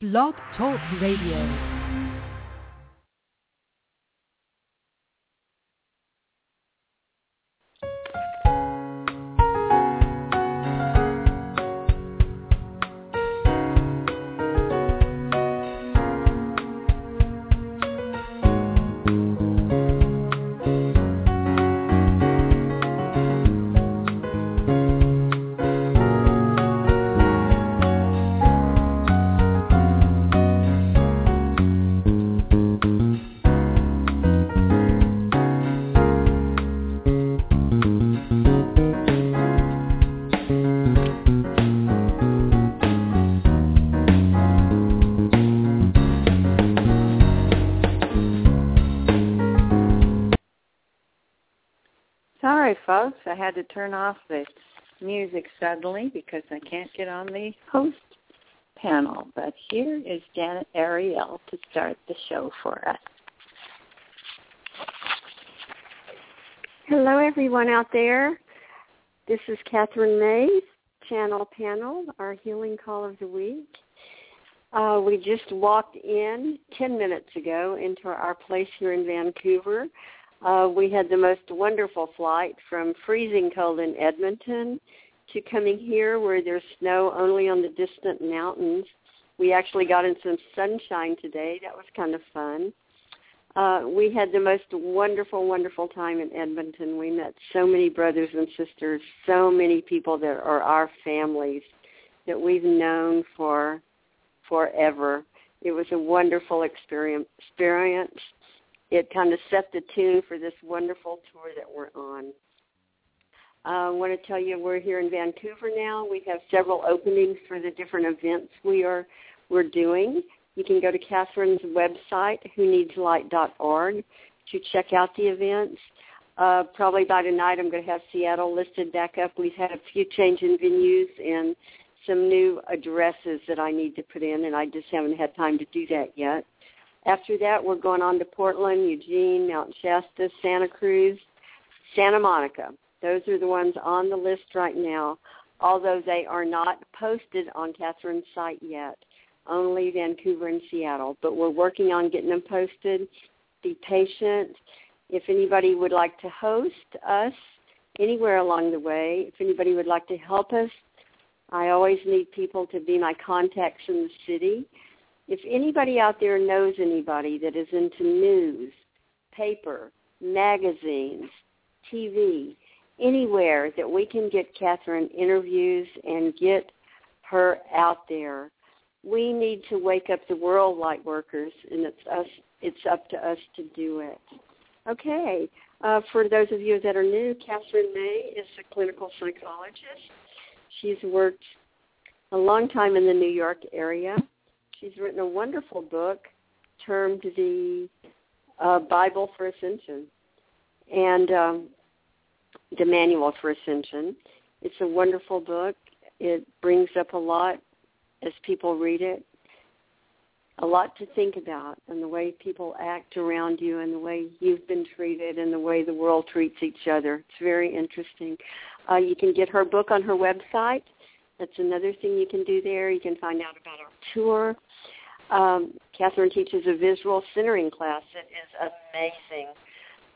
Blog Talk Radio. Folks. I had to turn off the music suddenly because I can't get on the host panel. But here is Janet Ariel to start the show for us. Hello, everyone out there. This is Kathryn Mays, Channel Panel, our healing call of the week. Uh, we just walked in 10 minutes ago into our place here in Vancouver. Uh, we had the most wonderful flight from freezing cold in Edmonton to coming here where there's snow only on the distant mountains. We actually got in some sunshine today. That was kind of fun. Uh, we had the most wonderful, wonderful time in Edmonton. We met so many brothers and sisters, so many people that are our families that we've known for forever. It was a wonderful experience. It kind of set the tune for this wonderful tour that we're on. Uh, I want to tell you we're here in Vancouver now. We have several openings for the different events we are we're doing. You can go to Kathryn's website, whoneedslight.org, to check out the events. Uh, probably by tonight I'm going to have Seattle listed back up. We've had a few change in venues and some new addresses that I need to put in, and I just haven't had time to do that yet. After that, we're going on to Portland, Eugene, Mount Shasta, Santa Cruz, Santa Monica. Those are the ones on the list right now, although they are not posted on Kathryn's site yet, only Vancouver and Seattle. But we're working on getting them posted. Be patient. If anybody would like to host us anywhere along the way, if anybody would like to help us, I always need people to be my contacts in the city. If anybody out there knows anybody that is into news, paper, magazines, TV, anywhere that we can get Kathryn interviews and get her out there, we need to wake up the world, light workers, and it's us. It's up to us to do it. Okay. Uh, for those of you that are new, Kathryn May is a clinical psychologist. She's worked a long time in the New York area. She's written a wonderful book termed the uh, Bible for Ascension and um, the Manual for Ascension. It's a wonderful book. It brings up a lot as people read it, a lot to think about and the way people act around you and the way you've been treated and the way the world treats each other. It's very interesting. Uh, you can get her book on her website. That's another thing you can do there. You can find out about our tour. Um, Kathryn teaches a visual centering class that is amazing.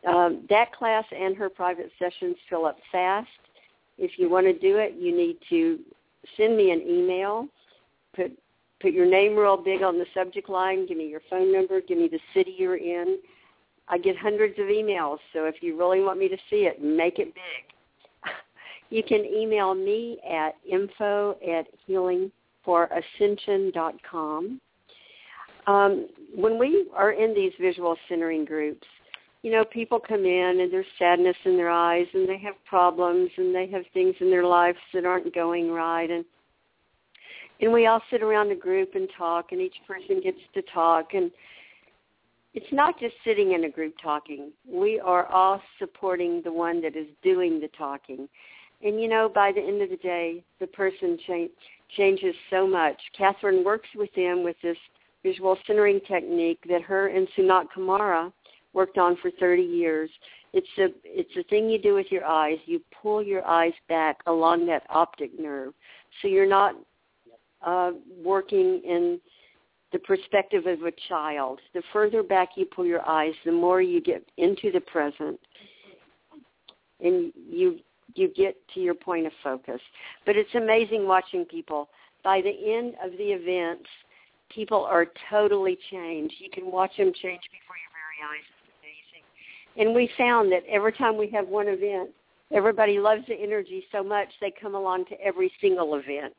Um, that class and her private sessions fill up fast. If you want to do it, you need to send me an email. Put put your name real big on the subject line. Give me your phone number. Give me the city you're in. I get hundreds of emails, so if you really want me to see it, make it big. You can email me at info at healingforascension.com. Um, when we are in these visual centering groups, you know, people come in and there's sadness in their eyes and they have problems and they have things in their lives that aren't going right and and we all sit around the group and talk and each person gets to talk and it's not just sitting in a group talking. We are all supporting the one that is doing the talking. And you know, by the end of the day, the person cha- changes so much. Kathryn works with them with this visual centering technique that her and Sanat Kumara worked on for 30 years. It's a it's a thing you do with your eyes. You pull your eyes back along that optic nerve, so you're not uh, working in the perspective of a child. The further back you pull your eyes, the more you get into the present, and you you get to your point of focus. But it's amazing watching people. By the end of the events, people are totally changed. You can watch them change before your very eyes. It's amazing. And we found that every time we have one event, everybody loves the energy so much they come along to every single event.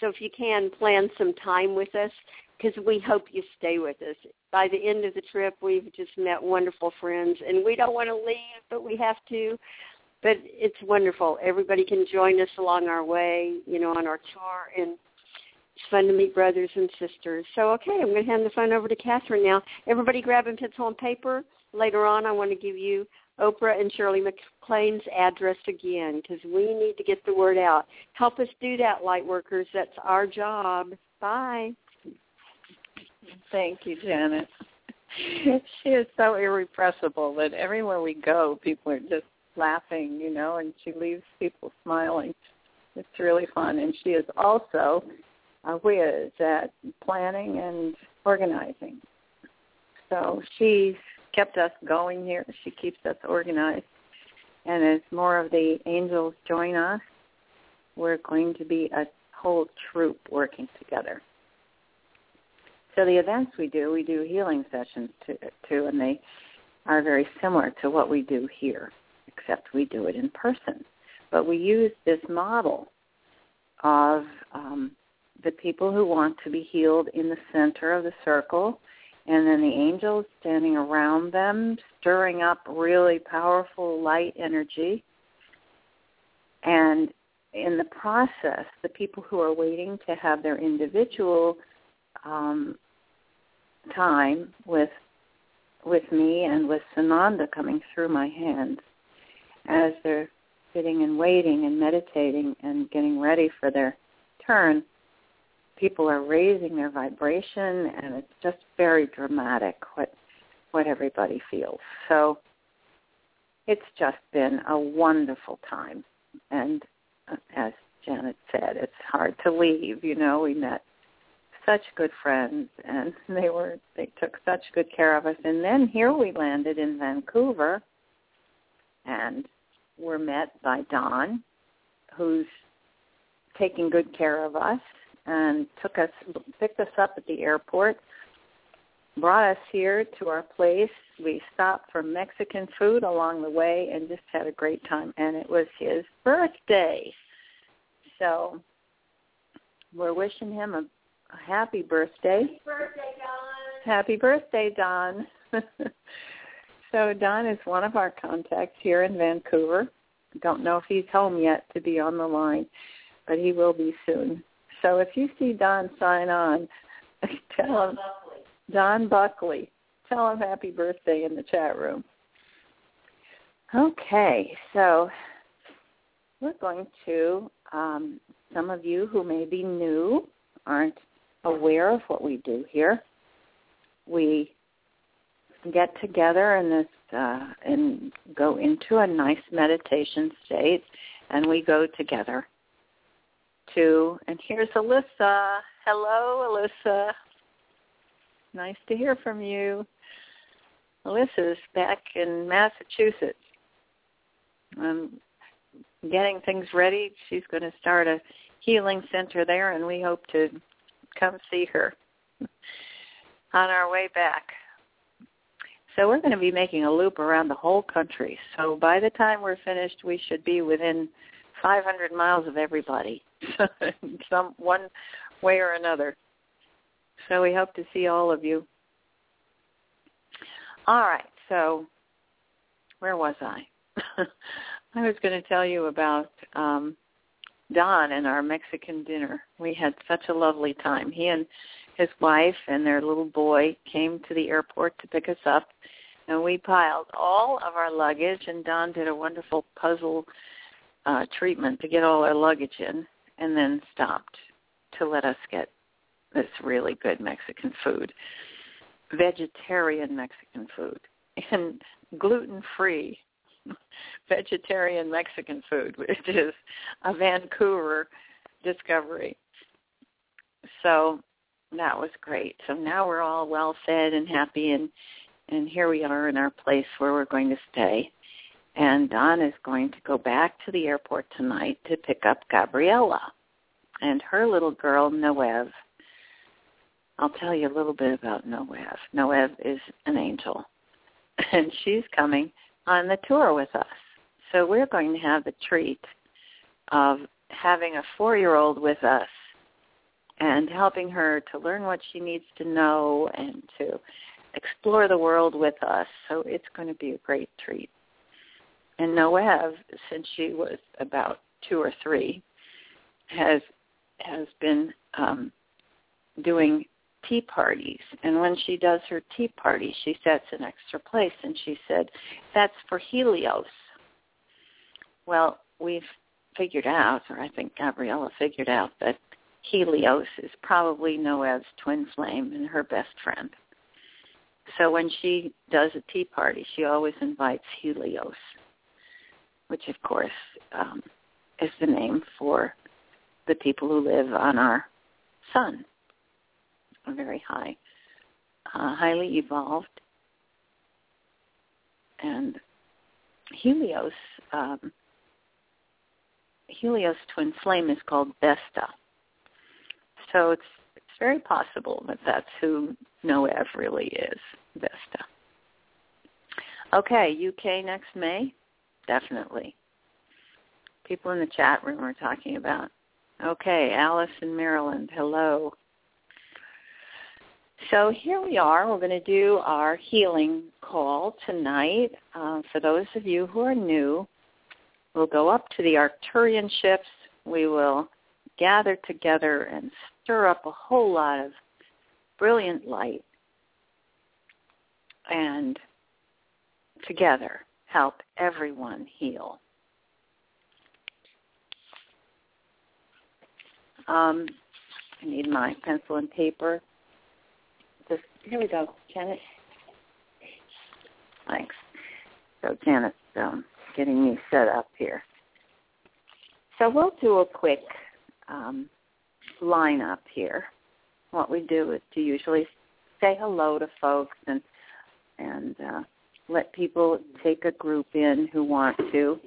So if you can, plan some time with us because we hope you stay with us. By the end of the trip, we've just met wonderful friends, and we don't want to leave, but we have to. But it's wonderful. Everybody can join us along our way, you know, on our tour, and it's fun to meet brothers and sisters. So, okay, I'm going to hand the phone over to Kathryn now. Everybody grab a pencil and paper. Later on, I want to give you Oprah and Shirley MacLaine's address again because we need to get the word out. Help us do that, light workers. That's our job. Bye. Thank you, Janet. she is so irrepressible that everywhere we go, people are just laughing, you know, and she leaves people smiling. It's really fun. And she is also a whiz at planning and organizing. So she's kept us going here. She keeps us organized. And as more of the angels join us, we're going to be a whole troop working together. So the events we do, we do healing sessions too, too and they are very similar to what we do here, except we do it in person. But we use this model of um, the people who want to be healed in the center of the circle, and then the angels standing around them, stirring up really powerful light energy. And in the process, the people who are waiting to have their individual um, time with with me and with Sananda coming through my hands as they're sitting and waiting and meditating and getting ready for their turn, people are raising their vibration and it's just very dramatic what what everybody feels. So it's just been a wonderful time and uh, as Janet said, it's hard to leave, you know, we met such good friends and they were they took such good care of us and then here we landed in Vancouver and were met by Don who's taking good care of us and took us picked us up at the airport brought us here to our place we stopped for Mexican food along the way and just had a great time and it was his birthday so we're wishing him a happy birthday. Happy birthday, Don. Happy birthday, Don. so Don is one of our contacts here in Vancouver. Don't know if he's home yet to be on the line, but he will be soon. So if you see Don sign on, tell him Don Buckley. Tell him happy birthday in the chat room. Okay, so we're going to um, some of you who may be new aren't aware of what we do here. We get together in this uh, and go into a nice meditation state, and we go together to. And here's Alyssa. Hello, Alyssa. Nice to hear from you. Alyssa's back in Massachusetts. I'm getting things ready. She's going to start a healing center there, and we hope to come see her on our way back. So we're going to be making a loop around the whole country. So by the time we're finished, we should be within 500 miles of everybody, some one way or another. So we hope to see all of you. All right. So where was I? I was going to tell you about um, Don and our Mexican dinner. We had such a lovely time. He and his wife and their little boy came to the airport to pick us up, and we piled all of our luggage. And Don did a wonderful puzzle uh, treatment to get all our luggage in, and then stopped to let us get this really good Mexican food, vegetarian Mexican food, and gluten free vegetarian Mexican food, which is a Vancouver discovery. So that was great. So now we're all well fed and happy, and and here we are in our place where we're going to stay. And Don is going to go back to the airport tonight to pick up Gabriella and her little girl Noev. I'll tell you a little bit about Noev. Noev is an angel, and she's coming on the tour with us. So we're going to have the treat of having a four-year-old with us and helping her to learn what she needs to know and to explore the world with us. So it's going to be a great treat. And Noev, since she was about two or three, has has been um, doing tea parties. And when she does her tea party, she sets an extra place. And she said, that's for Helios. Well, we've figured out, or I think Gabriella figured out, that Helios is probably Noev's twin flame and her best friend. So when she does a tea party, she always invites Helios, which of course um, is the name for the people who live on our sun, a very high, uh, highly evolved. And Helios, um, Helios twin flame is called Vesta. So it's it's very possible that that's who Noev really is, Vesta. Okay, UK next May, definitely. People in the chat room are talking about. Okay, Alice in Maryland, hello. So here we are. We're going to do our healing call tonight. Uh, for those of you who are new, we'll go up to the Arcturian ships. We will gather together and stir up a whole lot of brilliant light and together help everyone heal. Um, I need my pencil and paper. Just here we go, Janet. Thanks. So Janet's um, getting me set up here. So we'll do a quick um, lineup here. What we do is to usually say hello to folks and and uh, let people take a group in who want to.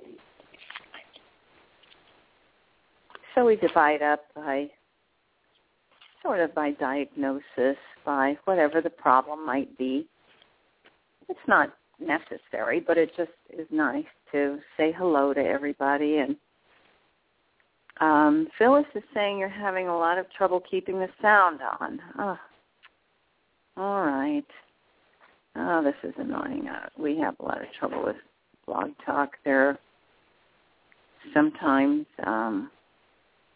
So we divide up by sort of by diagnosis, by whatever the problem might be. It's not necessary, but it just is nice to say hello to everybody and um, Phyllis is saying you're having a lot of trouble keeping the sound on. Oh. All right. Oh, this is annoying. Uh, we have a lot of trouble with Blog Talk there. Sometimes, um,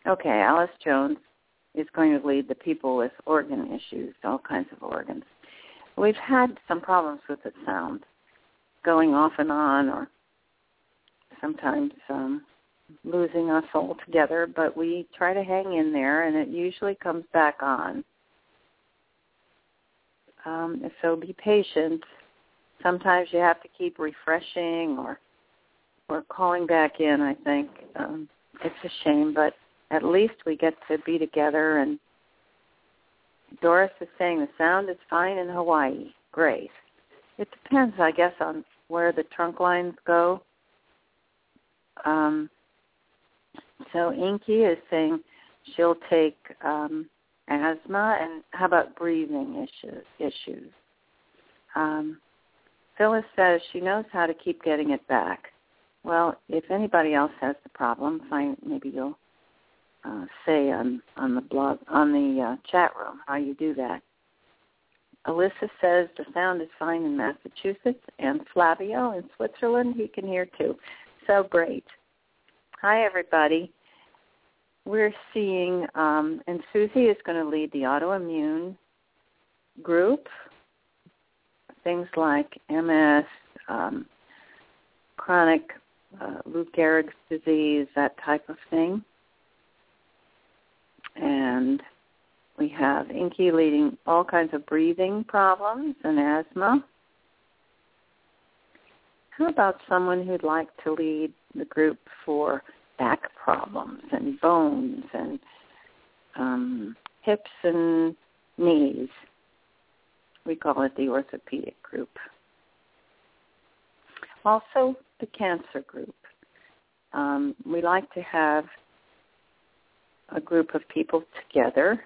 okay, Alice Jones is going to lead the people with organ issues, all kinds of organs. We've had some problems with the sound going off and on, or sometimes um, losing us altogether, but we try to hang in there, and it usually comes back on. Um, so be patient. Sometimes you have to keep refreshing or or calling back in. I think um, it's a shame, but at least we get to be together. And Doris is saying the sound is fine in Hawaii. Great. It depends, I guess, on where the trunk lines go. Um, so Inky is saying she'll take um, asthma and how about breathing issues? issues? Um, Phyllis says she knows how to keep getting it back. Well, if anybody else has the problem, fine. Maybe you'll uh, say on on the blog on the uh, chat room how you do that. Alyssa says the sound is fine in Massachusetts, and Flavio in Switzerland he can hear too. So great. Hi, everybody. We're seeing, um, and Susie is going to lead the autoimmune group, things like MS, um, chronic uh, Lou Gehrig's disease, that type of thing. And we have Inky leading all kinds of breathing problems and asthma. About someone who'd like to lead the group for back problems and bones and um, hips and knees. We call it the orthopedic group. Also, the cancer group. Um, we like to have a group of people together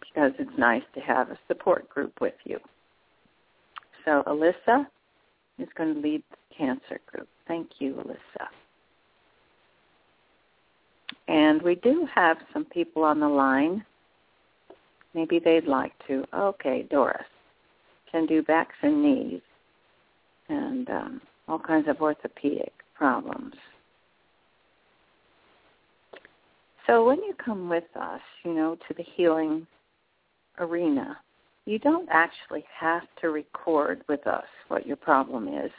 because it's nice to have a support group with you. So Alyssa is going to lead the cancer group. Thank you, Alyssa. And we do have some people on the line. Maybe they'd like to. Okay, Doris can do backs and knees and um, all kinds of orthopedic problems. So when you come with us, you know, to the healing arena, you don't actually have to record with us what your problem is.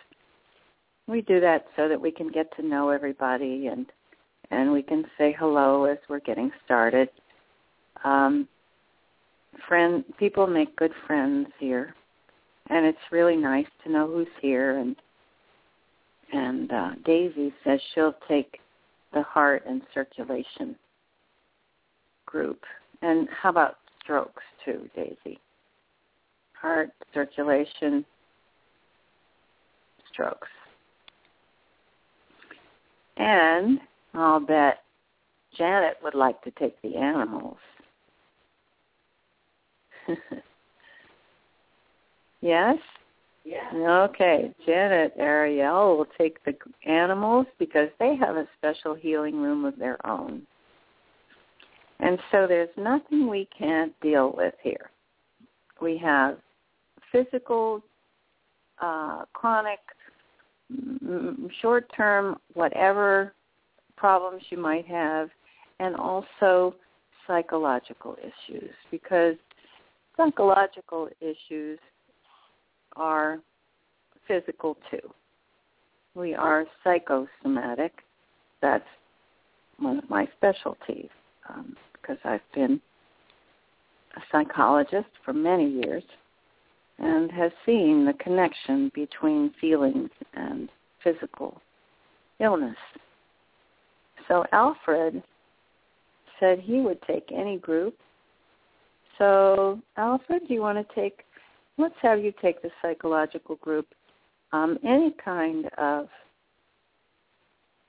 We do that so that we can get to know everybody and and we can say hello as we're getting started. Um, friend, people make good friends here, and it's really nice to know who's here. And and uh, Daisy says she'll take the heart and circulation group. And how about strokes too, Daisy? Heart, circulation, strokes. And I'll bet Janet would like to take the animals. yes? Yeah. Okay. Janet Ariel will take the animals because they have a special healing room of their own. And so there's nothing we can't deal with here. We have physical, uh, chronic, short-term, whatever problems you might have, and also psychological issues because psychological issues are physical too. We are psychosomatic. That's one of my specialties um, because I've been a psychologist for many years and has seen the connection between feelings and physical illness. So Alfred said he would take any group. So Alfred, do you want to take, let's have you take the psychological group, um, any kind of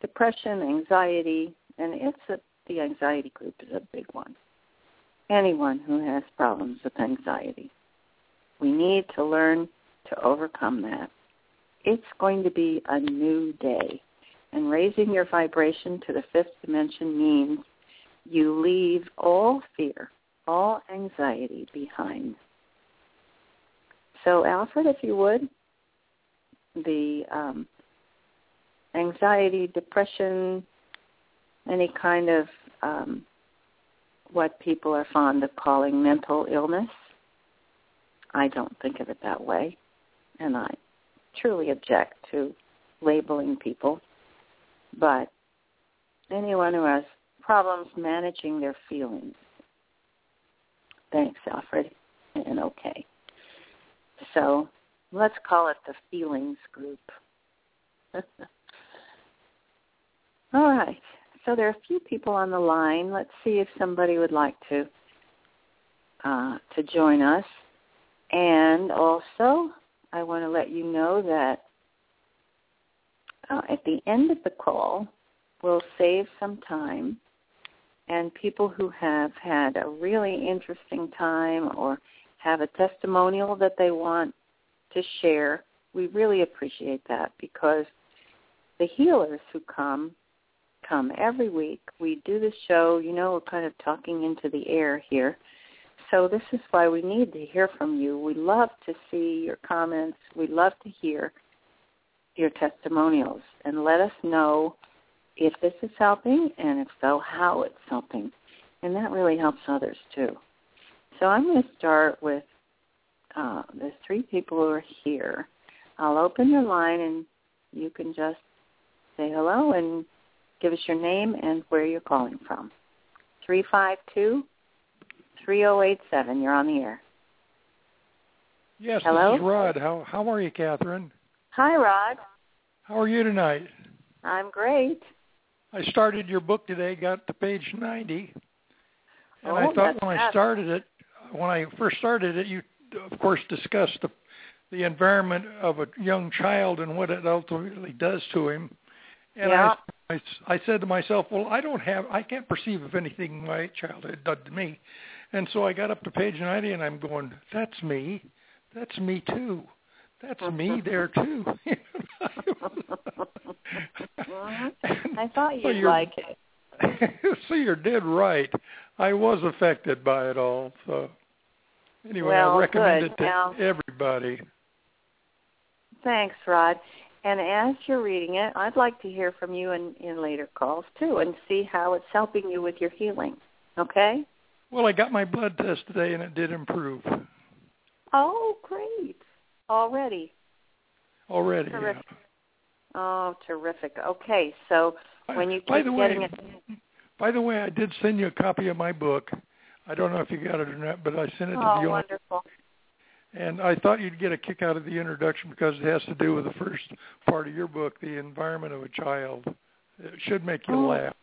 depression, anxiety, and it's a, the anxiety group is a big one. Anyone who has problems with anxiety. We need to learn to overcome that. It's going to be a new day. And raising your vibration to the fifth dimension means you leave all fear, all anxiety behind. So Alfred, if you would, the um, anxiety, depression, any kind of um, what people are fond of calling mental illness. I don't think of it that way, and I truly object to labeling people but anyone who has problems managing their feelings. Thanks, Alfred, and okay. So let's call it the feelings group. All right. So there are a few people on the line. Let's see if somebody would like to uh, to join us. And also, I want to let you know that uh, at the end of the call, we'll save some time and people who have had a really interesting time or have a testimonial that they want to share, we really appreciate that because the healers who come come every week. We do the show, you know, we're kind of talking into the air here. So this is why we need to hear from you. We love to see your comments. We love to hear your testimonials and let us know if this is helping and if so, how it's helping. And that really helps others too. So I'm going to start with uh, there's three people who are here. I'll open your line and you can just say hello and give us your name and where you're calling from. 352 3087. You're on the air. Yes, Hello? this is Rod. How how are you, Kathryn? Hi, Rod. How are you tonight? I'm great. I started your book today, got to page 90, and Oh, I thought when I started it, when I first started it, you of course discussed the the environment of a young child and what it ultimately does to him. And Yeah. I, I, I said to myself, well, I don't have, I can't perceive of anything my child had done to me. And so I got up to page 90 and I'm going, that's me. That's me too. That's me there too. I thought you'd you're- like it. so you're dead right. I was affected by it all. So anyway, Well, I recommend good. it to Now- everybody. Thanks, Rod. And as you're reading it, I'd like to hear from you in, in later calls too and see how it's helping you with your healing. Okay? Well, I got my blood test today and it did improve Oh, great. Already. already. Terrific. Oh, terrific. Okay, so when you by keep the way, it by the way, I did send you a copy of my book. I don't know if you got it or not, but I sent it to Oh, wonderful. And I thought you'd get a kick out of the introduction because it has to do with the first part of your book, the environment of a child. It should make you Oh. laugh.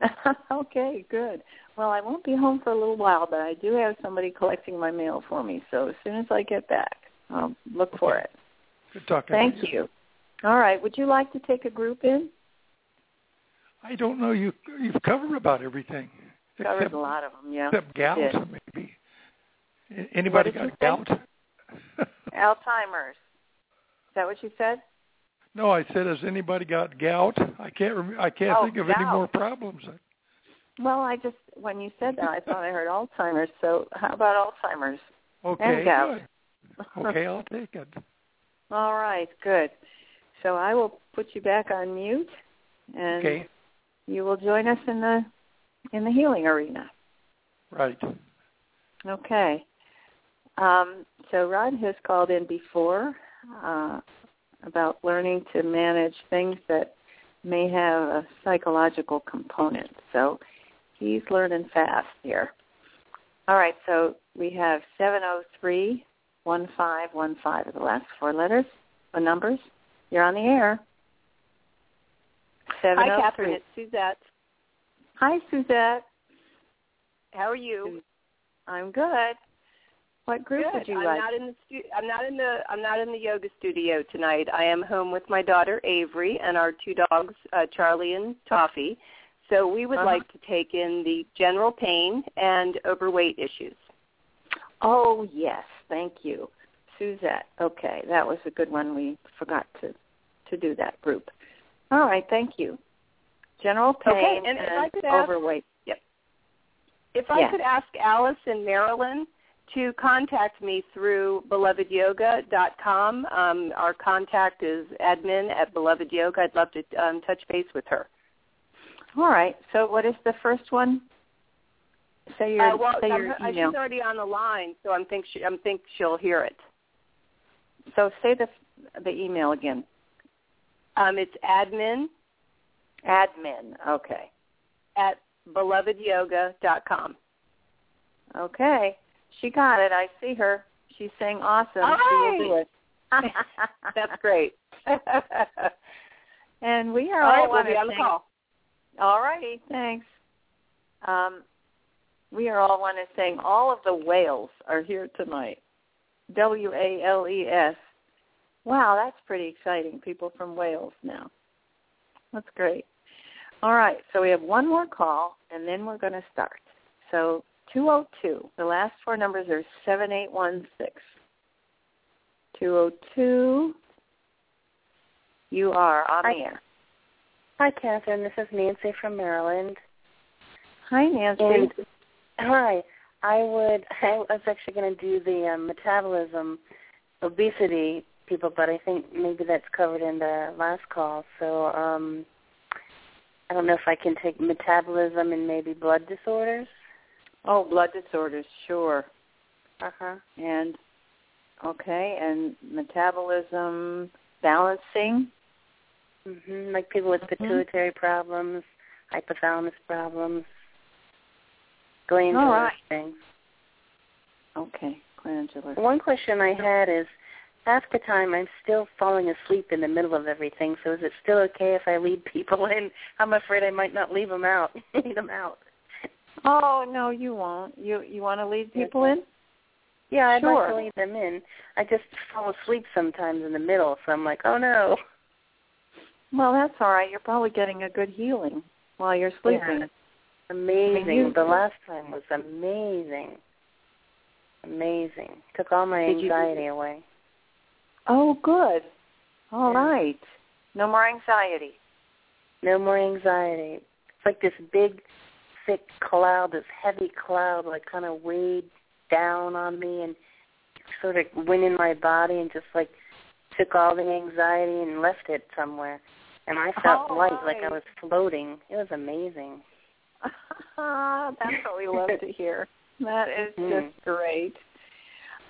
okay, good. Well, I won't be home for a little while, but I do have somebody collecting my mail for me. So as soon as I get back, I'll look for it. Good talking. Thank to you. All right. Would you like to take a group in? I don't know. You you've covered about everything. Covered except, a lot of them, yeah. Except gout, did. maybe. Anybody got gout? Alzheimer's. Is that what you said? No, I said, has anybody got gout? I can't. Rem- I can't Oh, think of any more problems. Well, I just when you said that, I thought I heard Alzheimer's. So how about Alzheimer's? Okay, gout. good. Okay, I'll take it. All right, good. So I will put you back on mute, and Okay, you will join us in the in the healing arena. right. Okay. Um, so Rod has called in before uh, about learning to manage things that may have a psychological component. So he's learning fast here. All right, so we have 703 1515 are the last four letters, the numbers. You're on the air. Hi, Kathryn. Oh it's Suzette. Hi, Suzette. How are you? I'm good. What group Good. would you I'm like? not in the stu- I'm not in the I'm not in the yoga studio tonight. I am home with my daughter Avery and our two dogs, uh, Charlie and Toffee. So we would Uh-huh. like to take in the general pain and overweight issues. Oh yes, thank you, Suzette. Okay, that was a good one. We forgot to to do that group. All right, thank you. General pain Okay, and if I could ask- overweight. If I could ask Alice in Maryland to contact me through belovedyoga.com. Um, our contact is admin at Beloved Yoga. I'd love to um, touch base with her. All right. So what is the first one? Say your Uh, well, say your uh, email. she's already on the line, so I'm think she, I'm think she'll hear it. So say the the email again. Um, it's admin Admin. Okay. at belovedyoga.com. Okay. She got it. I see her. She's saying awesome. All She will do it. That's great. and we are right, all we'll be on the call. All righty, thanks. Um, we are all one to saying all of the whales are here tonight. W A L E S. Wow, that's pretty exciting. People from Wales now. That's great. All right, so we have one more call, and then we're going to start. So 202. The last four numbers are 7816. 202. You are on the air. Hi, Kathryn. This is Nancy from Maryland. Hi, Nancy. And hi, I would. I was actually going to do the um, metabolism, obesity people, but I think maybe that's covered in the last call. So um, I don't know if I can take metabolism and maybe blood disorders. Oh, blood disorders, sure. Uh huh. And okay, and metabolism balancing. hmm Like people with pituitary problems, hypothalamus problems, glandular All right. things. Okay, glandular. One question I had is, half the time I'm still falling asleep in the middle of everything. So is it still okay if I lead people in? I'm afraid I might not leave them out. lead them out. Oh no, you won't. You you want to lead people in? Yeah, I'd sure. like to lead them in. I just fall asleep sometimes in the middle, so I'm like, oh no. Well, that's all right. You're probably getting a good healing while you're sleeping. Yeah. Amazing. you- the last time was amazing. Amazing. Took all my Did you- anxiety away. Oh, good. All Yeah. right. No more anxiety. No more anxiety. It's like this big, thick cloud, this heavy cloud, like kind of weighed down on me and sort of went in my body and just like took all the anxiety and left it somewhere. And I felt All light, like I was floating. It was amazing. That's what we love to hear. That is Mhm. just great.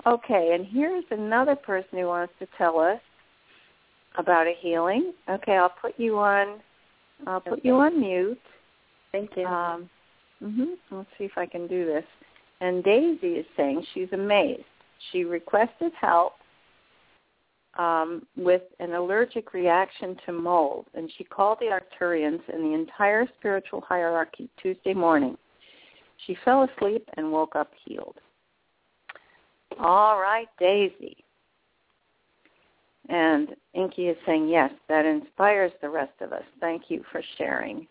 Okay, and here's another person who wants to tell us about a healing. Okay, I'll put you on. I'll put you on mute. Thank you. Um, hmm Let's see if I can do this. And Daisy is saying she's amazed. She requested help um, with an allergic reaction to mold, and she called the Arcturians and the entire spiritual hierarchy Tuesday morning. She fell asleep and woke up healed. All right, Daisy. And Inky is saying, yes, that inspires the rest of us. Thank you for sharing.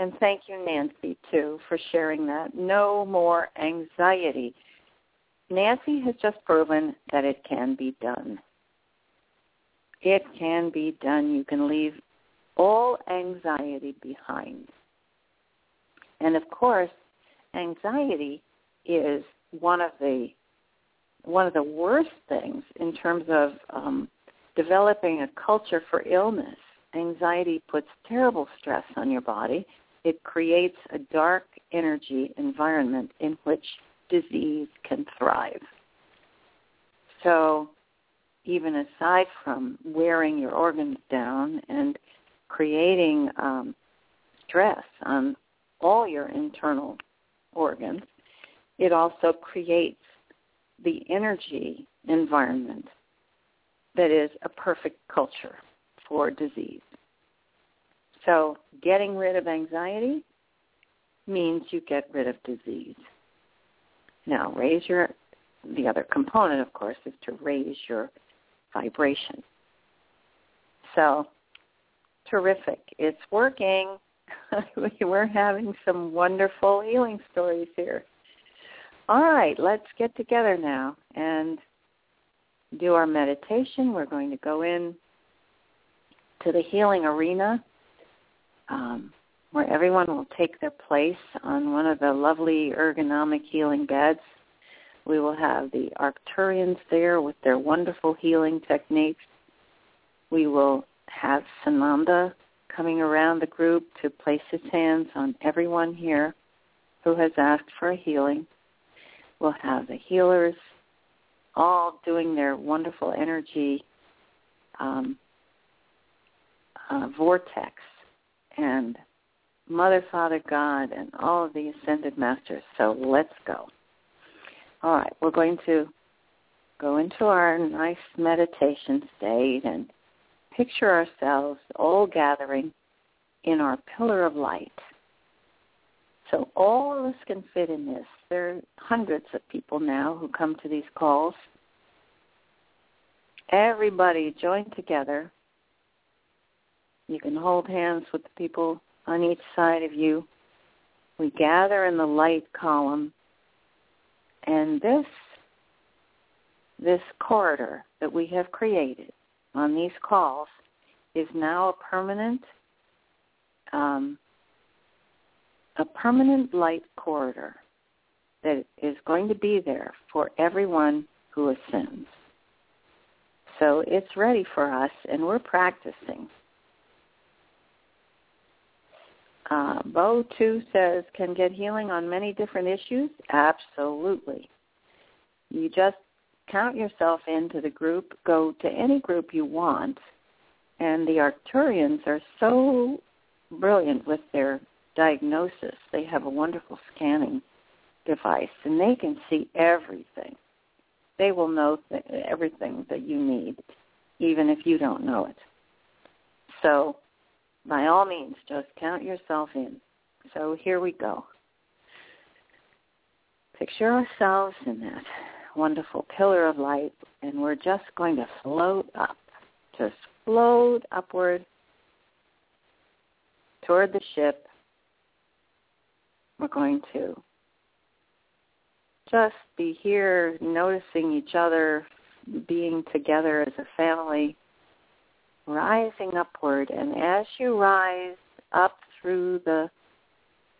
And thank you, Nancy, too, for sharing that. No more anxiety. Nancy has just proven that it can be done. It can be done. You can leave all anxiety behind. And of course, anxiety is one of the one of the worst things in terms of um, developing a culture for illness. Anxiety puts terrible stress on your body. It creates a dark energy environment in which disease can thrive. So even aside from wearing your organs down and creating um, stress on all your internal organs, it also creates the energy environment that is a perfect culture for disease. So getting rid of anxiety means you get rid of disease. Now, raise your, the other component, of course, is to raise your vibration. So, terrific. It's working. We're having some wonderful healing stories here. All right, let's get together now and do our meditation. We're going to go in to the healing arena um, where everyone will take their place on one of the lovely ergonomic healing beds. We will have the Arcturians there with their wonderful healing techniques. We will have Sananda coming around the group to place his hands on everyone here who has asked for a healing. We'll have the healers all doing their wonderful energy um, uh, vortex and Mother, Father, God, and all of the ascended masters. So let's go. All right, we're going to go into our nice meditation state and picture ourselves all gathering in our pillar of light. So all of us can fit in this. There are hundreds of people now who come to these calls. Everybody join together. You can hold hands with the people on each side of you. We gather in the light column. And this this corridor that we have created on these calls is now a permanent um, a permanent light corridor that is going to be there for everyone who ascends. So it's ready for us, and we're practicing. Uh, Bo too says can get healing on many different issues. Absolutely. You just count yourself into the group. Go to any group you want, and the Arcturians are so brilliant with their diagnosis. They have a wonderful scanning device, and they can see everything. They will know th- everything that you need, even if you don't know it. So by all means, just count yourself in. So here we go. picture ourselves in that wonderful pillar of light, and we're just going to float up, just float upward toward the ship. We're going to just be here noticing each other, being together as a family, rising upward. And as you rise up through the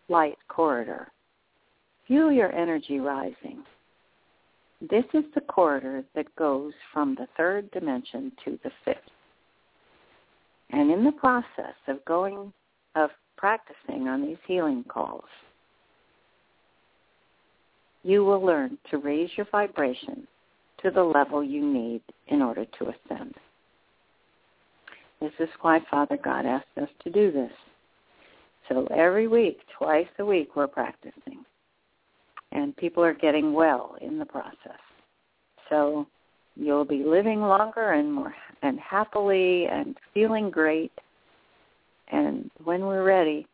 light corridor, feel your energy rising. This is the corridor that goes from the third dimension to the fifth. And in the process of going, of practicing on these healing calls, you will learn to raise your vibration to the level you need in order to ascend. This is why Father God asked us to do this. So every week, twice a week, we're practicing. And people are getting well in the process. So you'll be living longer and more and happily and feeling great. And when we're ready,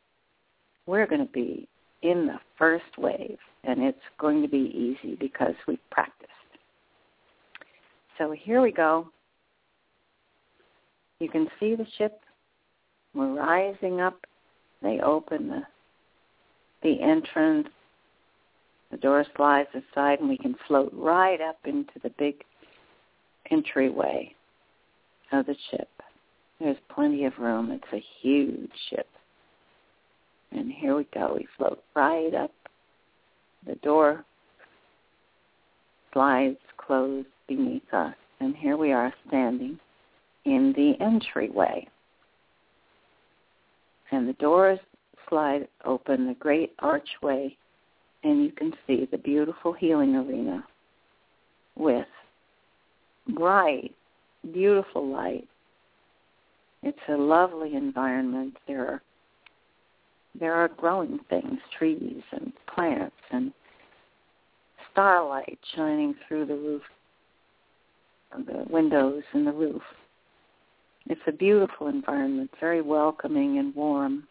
we're going to be in the first wave and it's going to be easy because we've practiced. So here we go. You can see the ship. We're rising up. They open the the entrance. The door slides aside and we can float right up into the big entryway of the ship. There's plenty of room. It's a huge ship. And here we go. We float right up the door slides closed beneath us, and here we are standing in the entryway. And the doors slide open, the great archway, and you can see the beautiful healing arena with bright, beautiful light. It's a lovely environment. There are there are growing things, trees and plants and starlight shining through the roof, the windows and the roof. It's a beautiful environment, very welcoming and warm.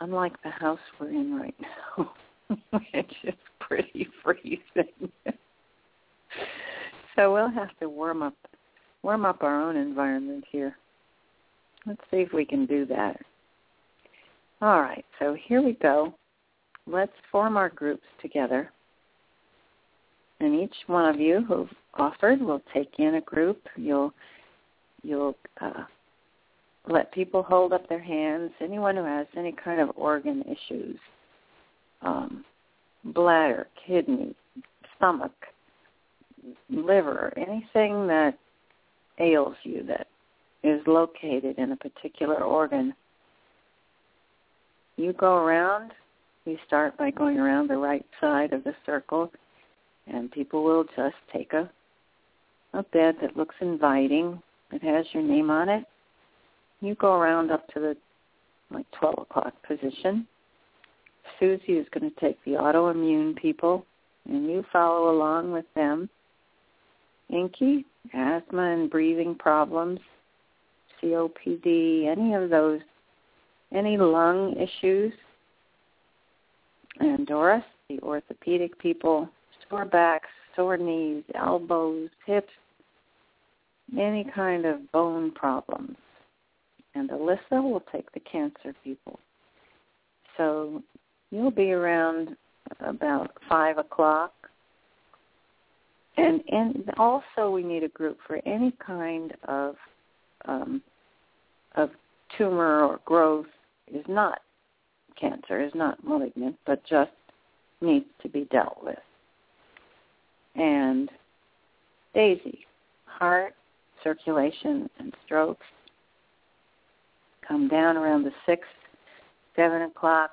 Unlike the house we're in right now, it's just pretty freezing. so we'll have to warm up warm up our own environment here. Let's see if we can do that. All right, so here we go. Let's form our groups together. And each one of you who offered will take in a group. You'll you'll uh, let people hold up their hands. Anyone who has any kind of organ issues, um, bladder, kidney, stomach, liver, anything that ails you that is located in a particular organ you go around, you start by going around the right side of the circle, and people will just take a, a bed that looks inviting, that has your name on it. You go around up to the like 12 o'clock position. Susie is going to take the autoimmune people, and you follow along with them. Inky, asthma and breathing problems, COPD, any of those any lung issues. And Doris, the orthopedic people, sore backs, sore knees, elbows, hips, any kind of bone problems. And Alyssa will take the cancer people. So you'll be around about 5 o'clock. And, and also we need a group for any kind of um, of tumor or growth is not cancer, is not malignant, but just needs to be dealt with. And Daisy, heart, circulation, and strokes come down around the 6, 7 o'clock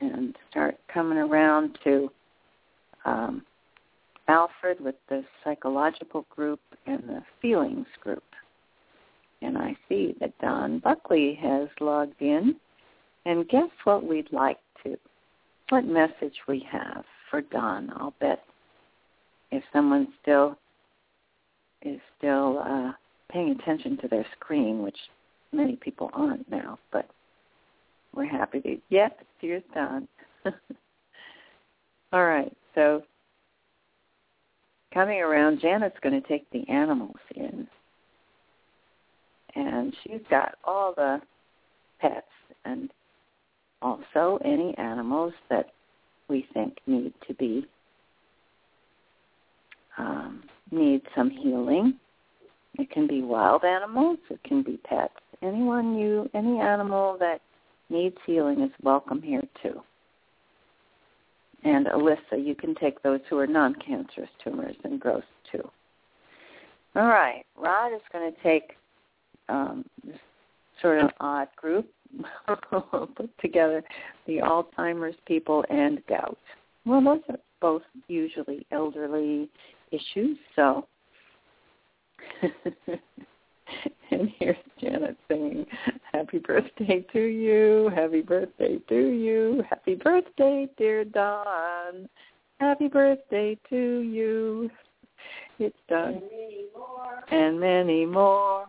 and start coming around to um, Alfred with the psychological group and the feelings group. And I see that Don Buckley has logged in. And guess what we'd like to, what message we have for Don. I'll bet if someone still is still uh, paying attention to their screen, which many people aren't now, but we're happy to. Yes, here's Don. All right. So coming around, Janet's going to take the animals in. And she's got all the pets and also any animals that we think need to be um, need some healing. It can be wild animals, it can be pets. Anyone you any animal that needs healing is welcome here too. And Alyssa, you can take those who are non-cancerous tumors and growths too. All right, Rod is going to take um, this sort of odd group, put together the Alzheimer's people and gout. Well, those are both usually elderly issues, so. and here's Janet singing, Happy birthday to you, happy birthday to you, happy birthday, dear Don, happy birthday to you. It's done. And many more.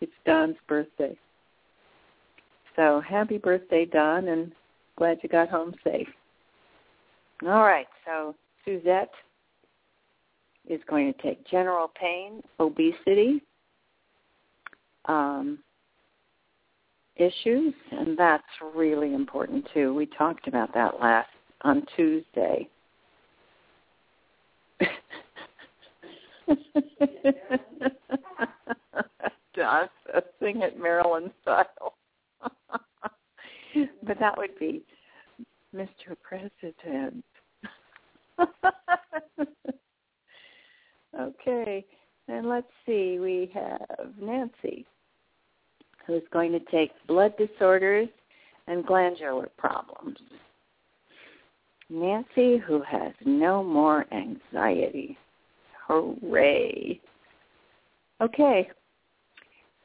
It's Don's birthday. So happy birthday, Don, and glad you got home safe. All right, so Suzette is going to take general pain, obesity, um, issues, and that's really important too. We talked about that last on Tuesday. John sing it Maryland style. but that would be Mr. President. okay, and let's see, we have Nancy, who's going to take blood disorders and glandular problems. Nancy, who has no more anxiety. Hooray. Okay,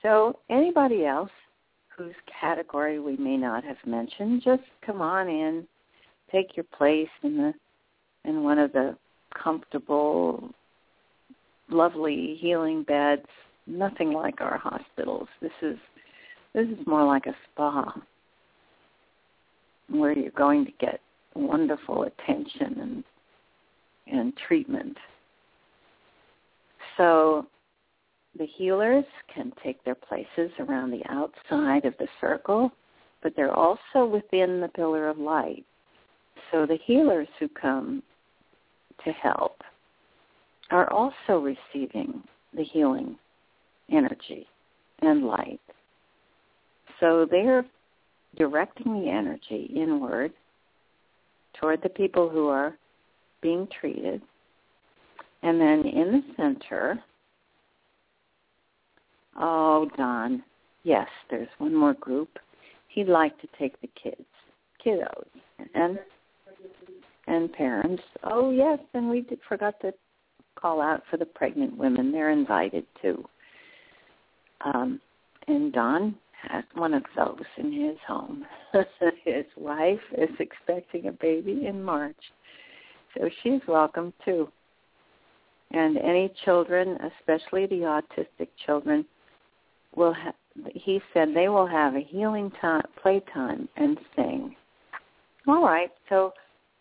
so anybody else whose category we may not have mentioned, just come on in, take your place in the in one of the comfortable, lovely healing beds. Nothing like our hospitals. This is this is more like a spa where you're going to get wonderful attention and and treatment. So the healers can take their places around the outside of the circle, but they're also within the pillar of light. So the healers who come to help are also receiving the healing energy and light. So they're directing the energy inward toward the people who are being treated. And then in the center, Oh, Don. Yes, there's one more group. He'd like to take the kids, kiddos, and and parents. Oh, yes, and we did, forgot to call out for the pregnant women. They're invited too. Um, and Don has one of those in his home. his wife is expecting a baby in March, so she's welcome too. And any children, especially the autistic children, will ha- he said they will have a healing time, playtime and sing. All right, so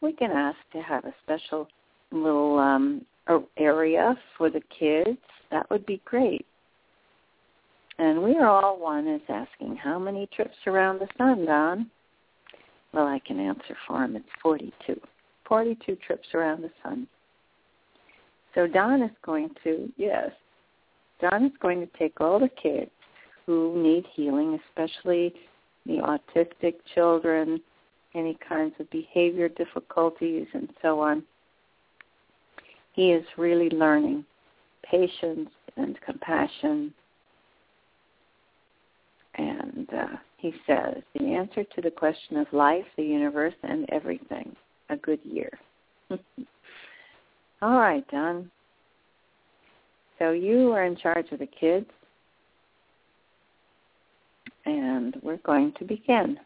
we can ask to have a special little um, area for the kids. That would be great. And we are all one is asking, how many trips around the sun, Don? Well, I can answer for him. It's 42. 42 trips around the sun. So Don is going to, yes, Don is going to take all the kids who need healing, especially the autistic children, any kinds of behavior difficulties, and so on. He is really learning patience and compassion. And uh, he says, the answer to the question of life, the universe, and everything, a good year. All right, Don. So you are in charge of the kids and we're going to begin.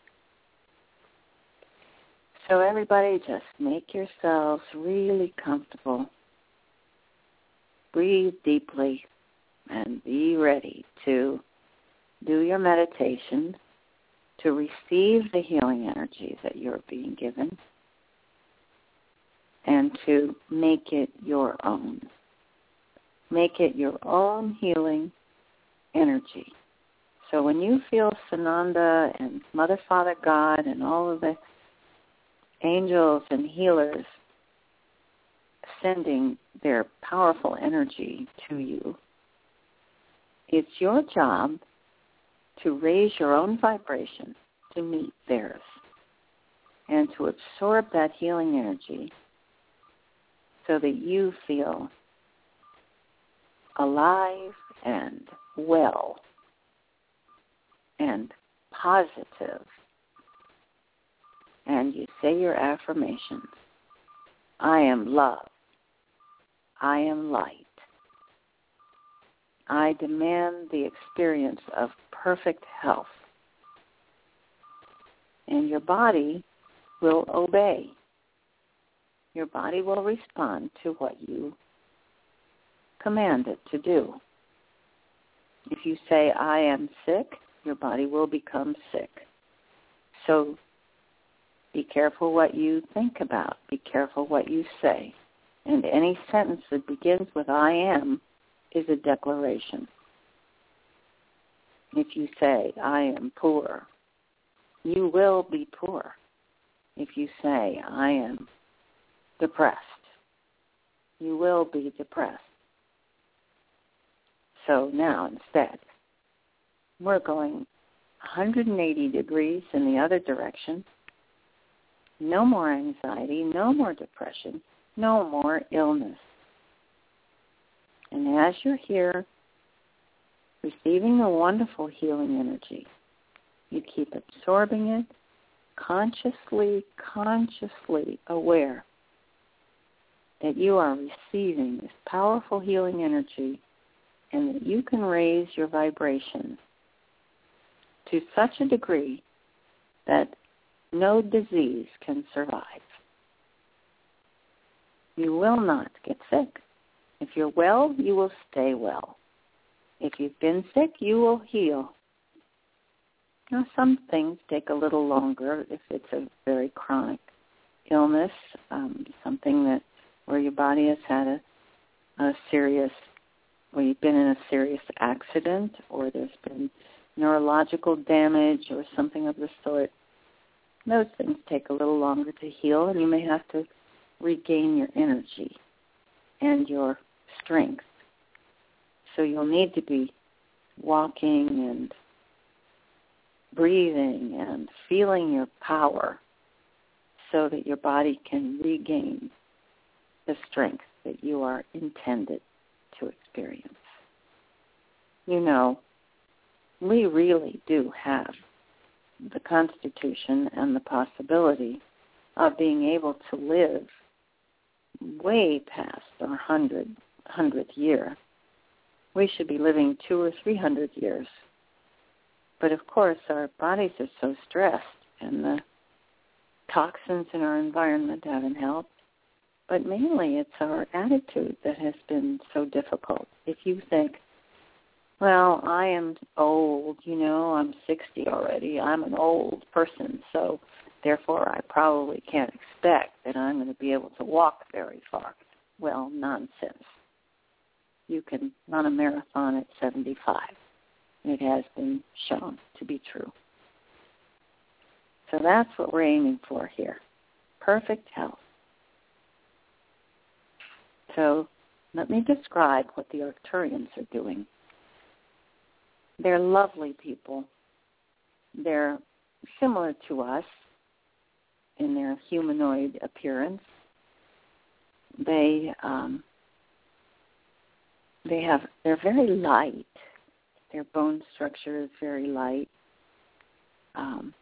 So everybody just make yourselves really comfortable. Breathe deeply and be ready to do your meditation to receive the healing energy that you're being given. and to make it your own. Make it your own healing energy. So when you feel Sananda and Mother, Father, God, and all of the angels and healers sending their powerful energy to you, it's your job to raise your own vibration to meet theirs and to absorb that healing energy so that you feel alive and well and positive. And you say your affirmations. I am love. I am light. I demand the experience of perfect health. And your body will obey. Your body will respond to what you command it to do. If you say, I am sick, your body will become sick. So be careful what you think about. Be careful what you say. And any sentence that begins with I am is a declaration. If you say, I am poor, you will be poor. If you say, I am depressed, you will be depressed. So now instead, we're going 180 degrees in the other direction. No more anxiety, no more depression, no more illness. And as you're here, receiving the wonderful healing energy, you keep absorbing it, consciously, consciously aware that you are receiving this powerful healing energy and that you can raise your vibration to such a degree that no disease can survive. You will not get sick. If you're well, you will stay well. If you've been sick, you will heal. Now, some things take a little longer if it's a very chronic illness, um, something that where your body has had a, a serious, where you've been in a serious accident, or there's been neurological damage or something of the sort. Those things take a little longer to heal, and you may have to regain your energy and your strength. So you'll need to be walking and breathing and feeling your power so that your body can regain the strength that you are intended to experience. You know, we really do have the Constitution and the possibility of being able to live way past our hundred hundredth year. We should be living two or three hundred years. But of course our bodies are so stressed and the toxins in our environment haven't helped. But mainly it's our attitude that has been so difficult. If you think, well, I am old, you know, I'm 60 already. I'm an old person, so therefore I probably can't expect that I'm going to be able to walk very far. Well, nonsense. You can run a marathon at 75. It has been shown to be true. So that's what we're aiming for here. Perfect health. So let me describe what the Arcturians are doing they're lovely people. They're similar to us in their humanoid appearance. They um, they have they're very light. Their bone structure is very light. Um,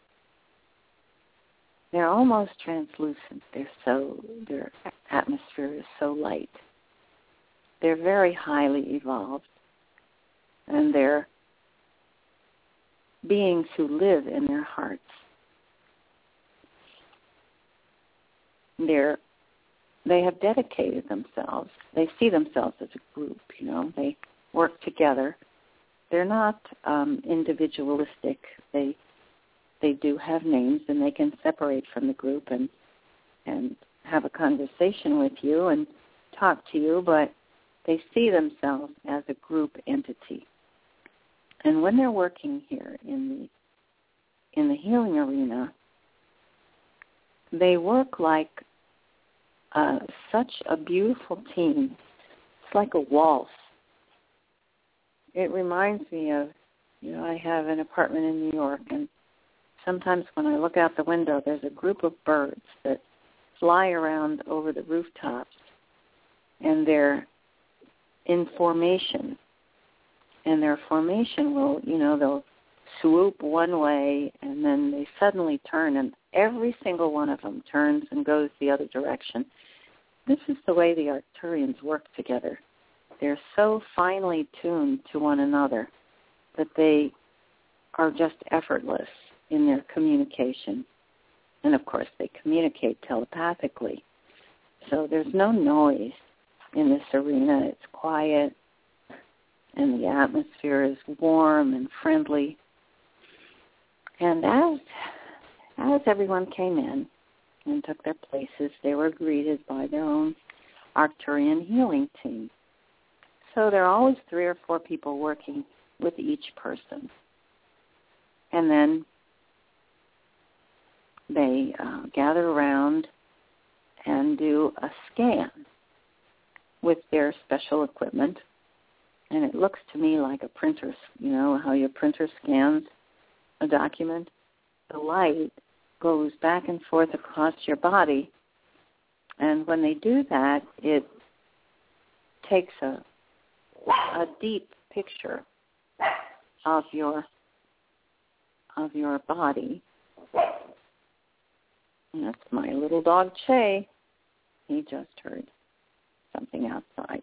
they're almost translucent. They're so their atmosphere is so light. They're very highly evolved, and they're beings who live in their hearts. They're they have dedicated themselves. They see themselves as a group. You know, they work together. They're not um, individualistic. They they do have names, and they can separate from the group and and have a conversation with you and talk to you, but they see themselves as a group entity. And when they're working here in the in the healing arena, they work like uh, such a beautiful team. It's like a waltz. It reminds me of, you know, I have an apartment in New York, and sometimes when I look out the window, there's a group of birds that fly around over the rooftops, and they're in formation. And their formation will, you know, they'll swoop one way and then they suddenly turn and every single one of them turns and goes the other direction. This is the way the Arcturians work together. They're so finely tuned to one another that they are just effortless in their communication. And of course, they communicate telepathically. So there's no noise in this arena. It's quiet, and the atmosphere is warm and friendly. And as as everyone came in and took their places, they were greeted by their own Arcturian healing team. So there are always three or four people working with each person. And then they uh, gather around and do a scan with their special equipment. And it looks to me like a printer, you know, how your printer scans a document. The light goes back and forth across your body. And when they do that, it takes a, a deep picture of your of your body. That's my little dog Che. He just heard something outside.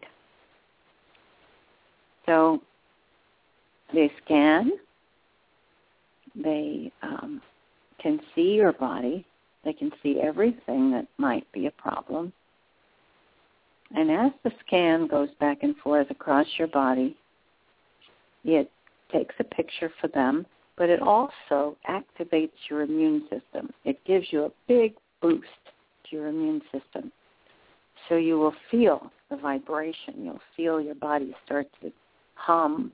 So they scan, they um, can see your body, they can see everything that might be a problem. And as the scan goes back and forth across your body, it takes a picture for them, but it also activates your immune system. It gives you a big boost to your immune system. So you will feel the vibration. You'll feel your body start to hum.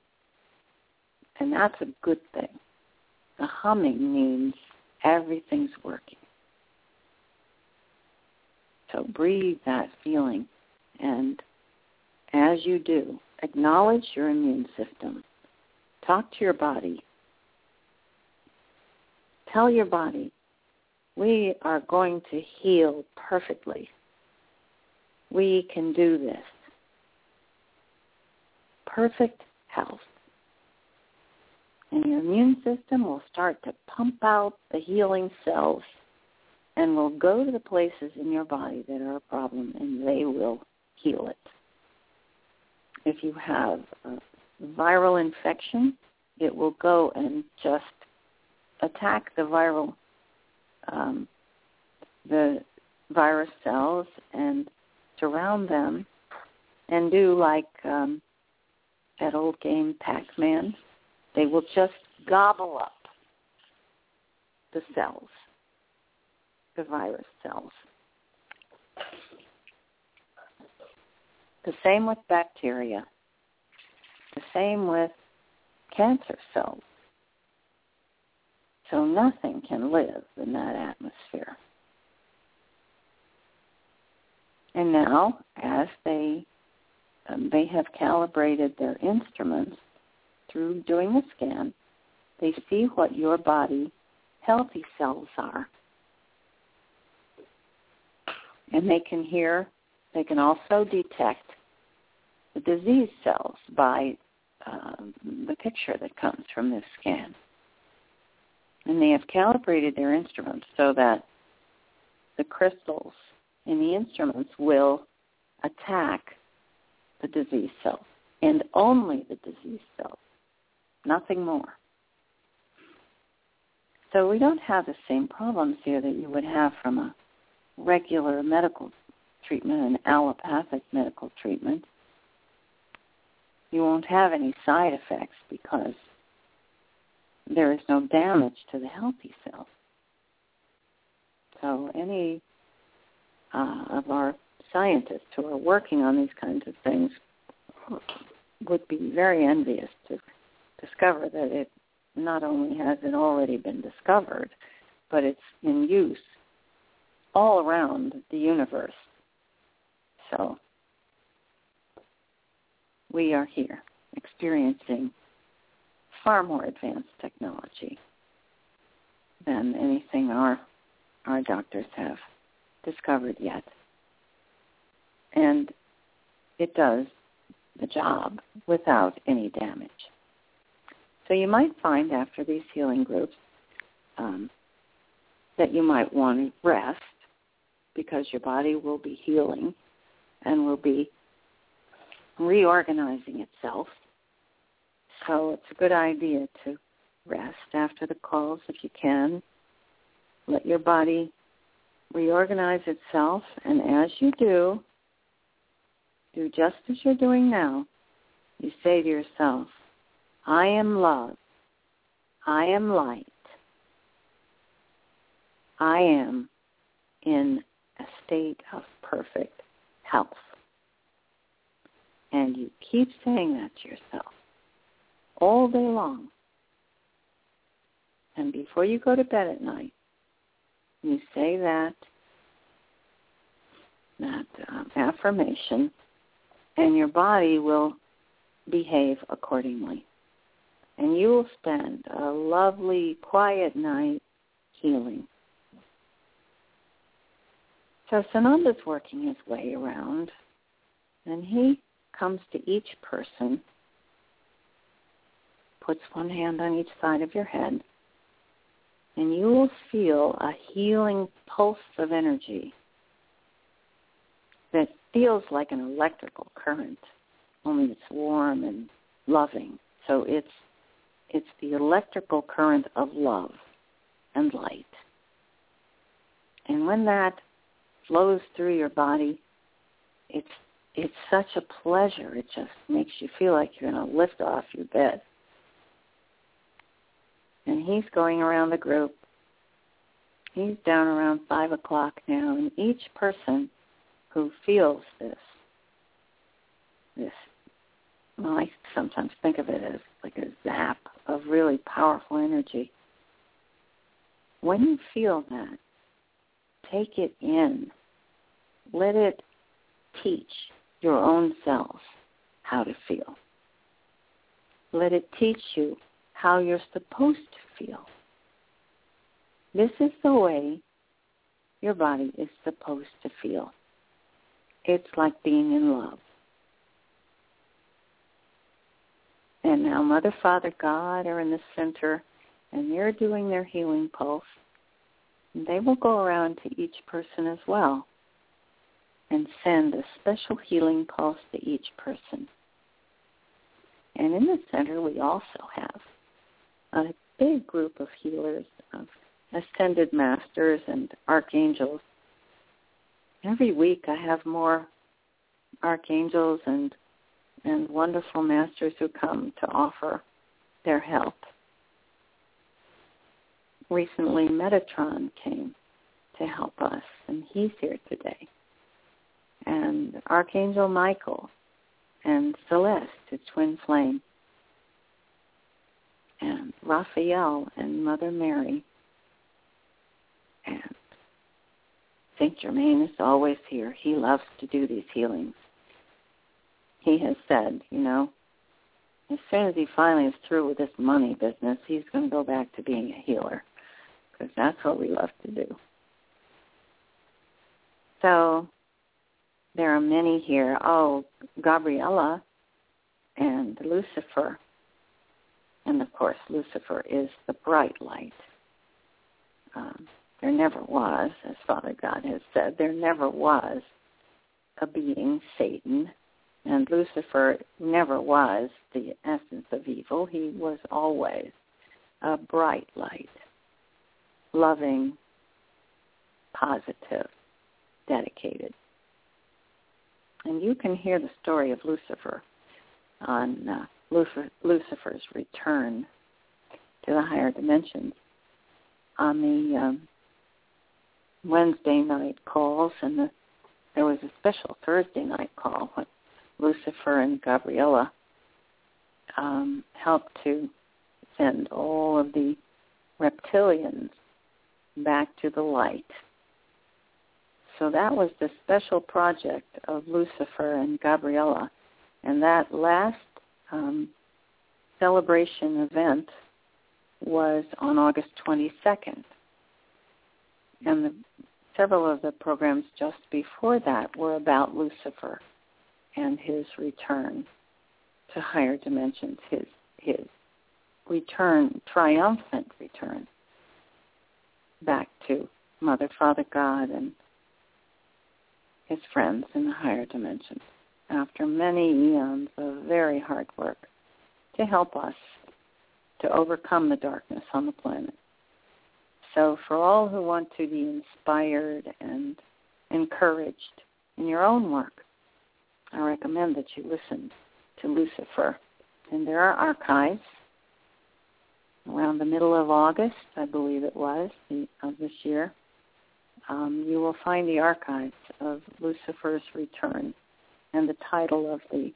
And that's a good thing. The humming means everything's working. So breathe that feeling. And as you do, acknowledge your immune system. Talk to your body. Tell your body, we are going to heal perfectly we can do this. Perfect health. And your immune system will start to pump out the healing cells and will go to the places in your body that are a problem and they will heal it. If you have a viral infection, it will go and just attack the viral um, the virus cells and surround them and do like um, that old game Pac-Man. They will just gobble up the cells, the virus cells. The same with bacteria. The same with cancer cells. So nothing can live in that atmosphere. And now, as they um, they have calibrated their instruments through doing a scan, they see what your body healthy cells are. And they can hear, they can also detect the disease cells by um, the picture that comes from this scan. And they have calibrated their instruments so that the crystals in the instruments will attack the disease cells and only the disease cells, nothing more. So we don't have the same problems here that you would have from a regular medical treatment, an allopathic medical treatment. You won't have any side effects because there is no damage to the healthy cells. So any uh, of our scientists who are working on these kinds of things would be very envious to discover that it not only has it already been discovered, but it's in use all around the universe. So we are here experiencing far more advanced technology than anything our our doctors have discovered yet. And it does the job without any damage. So you might find after these healing groups um, that you might want to rest because your body will be healing and will be reorganizing itself. So it's a good idea to rest after the calls if you can. Let your body reorganize itself, and as you do, do just as you're doing now. You say to yourself, I am love. I am light. I am in a state of perfect health. And you keep saying that to yourself all day long. And before you go to bed at night, you say that that um, affirmation, and your body will behave accordingly. And you will spend a lovely, quiet night healing. So Sananda's working his way around, and he comes to each person, puts one hand on each side of your head, and you will feel a healing pulse of energy that feels like an electrical current, only it's warm and loving. So it's it's the electrical current of love and light. And when that flows through your body, it's it's such a pleasure. It just makes you feel like you're going to lift off your bed. And he's going around the group. He's down around five o'clock now, and each person who feels this, this, well, I sometimes think of it as like a zap of really powerful energy. When you feel that, take it in. Let it teach your own self how to feel. Let it teach you how you're supposed to feel. This is the way your body is supposed to feel. It's like being in love. And now Mother, Father, God are in the center, and they're doing their healing pulse. And they will go around to each person as well and send a special healing pulse to each person. And in the center, we also have a big group of healers, of ascended masters and archangels. Every week I have more archangels and and wonderful masters who come to offer their help. Recently Metatron came to help us and he's here today and Archangel Michael and Celeste, the twin flame, and Raphael and Mother Mary, and Saint Germain is always here. He loves to do these healings. He has said, you know, as soon as he finally is through with this money business, he's going to go back to being a healer because that's what we love to do. So there are many here. Oh, Gabriella and Lucifer. And of course, Lucifer is the bright light. Um, there never was, as Father God has said, there never was a being, Satan, and Lucifer never was the essence of evil. He was always a bright light, loving, positive, dedicated. And you can hear the story of Lucifer on uh, Lucifer, Lucifer's return to the higher dimensions on the um, Wednesday night calls and the there was a special Thursday night call Lucifer and Gabriella um, helped to send all of the reptilians back to the light. So that was the special project of Lucifer and Gabriella. And that last um, celebration event was on August 22nd. And the, several of the programs just before that were about Lucifer and his return to higher dimensions, his his return, triumphant return back to Mother, Father, God, and his friends in the higher dimensions after many eons of very hard work to help us to overcome the darkness on the planet. So for all who want to be inspired and encouraged in your own work, I recommend that you listen to Lucifer. And there are archives around the middle of August, I believe it was, of this year. Um, you will find the archives of Lucifer's Return, and the title of the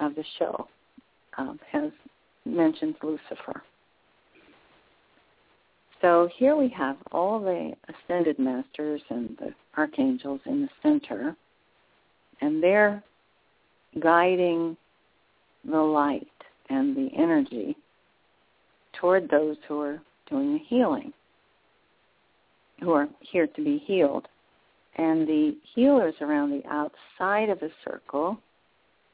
of the show um, has mentions Lucifer. So here we have all the ascended masters and the archangels in the center, and they're guiding the light and the energy toward those who are doing the healing, who are here to be healed. And the healers around the outside of the circle,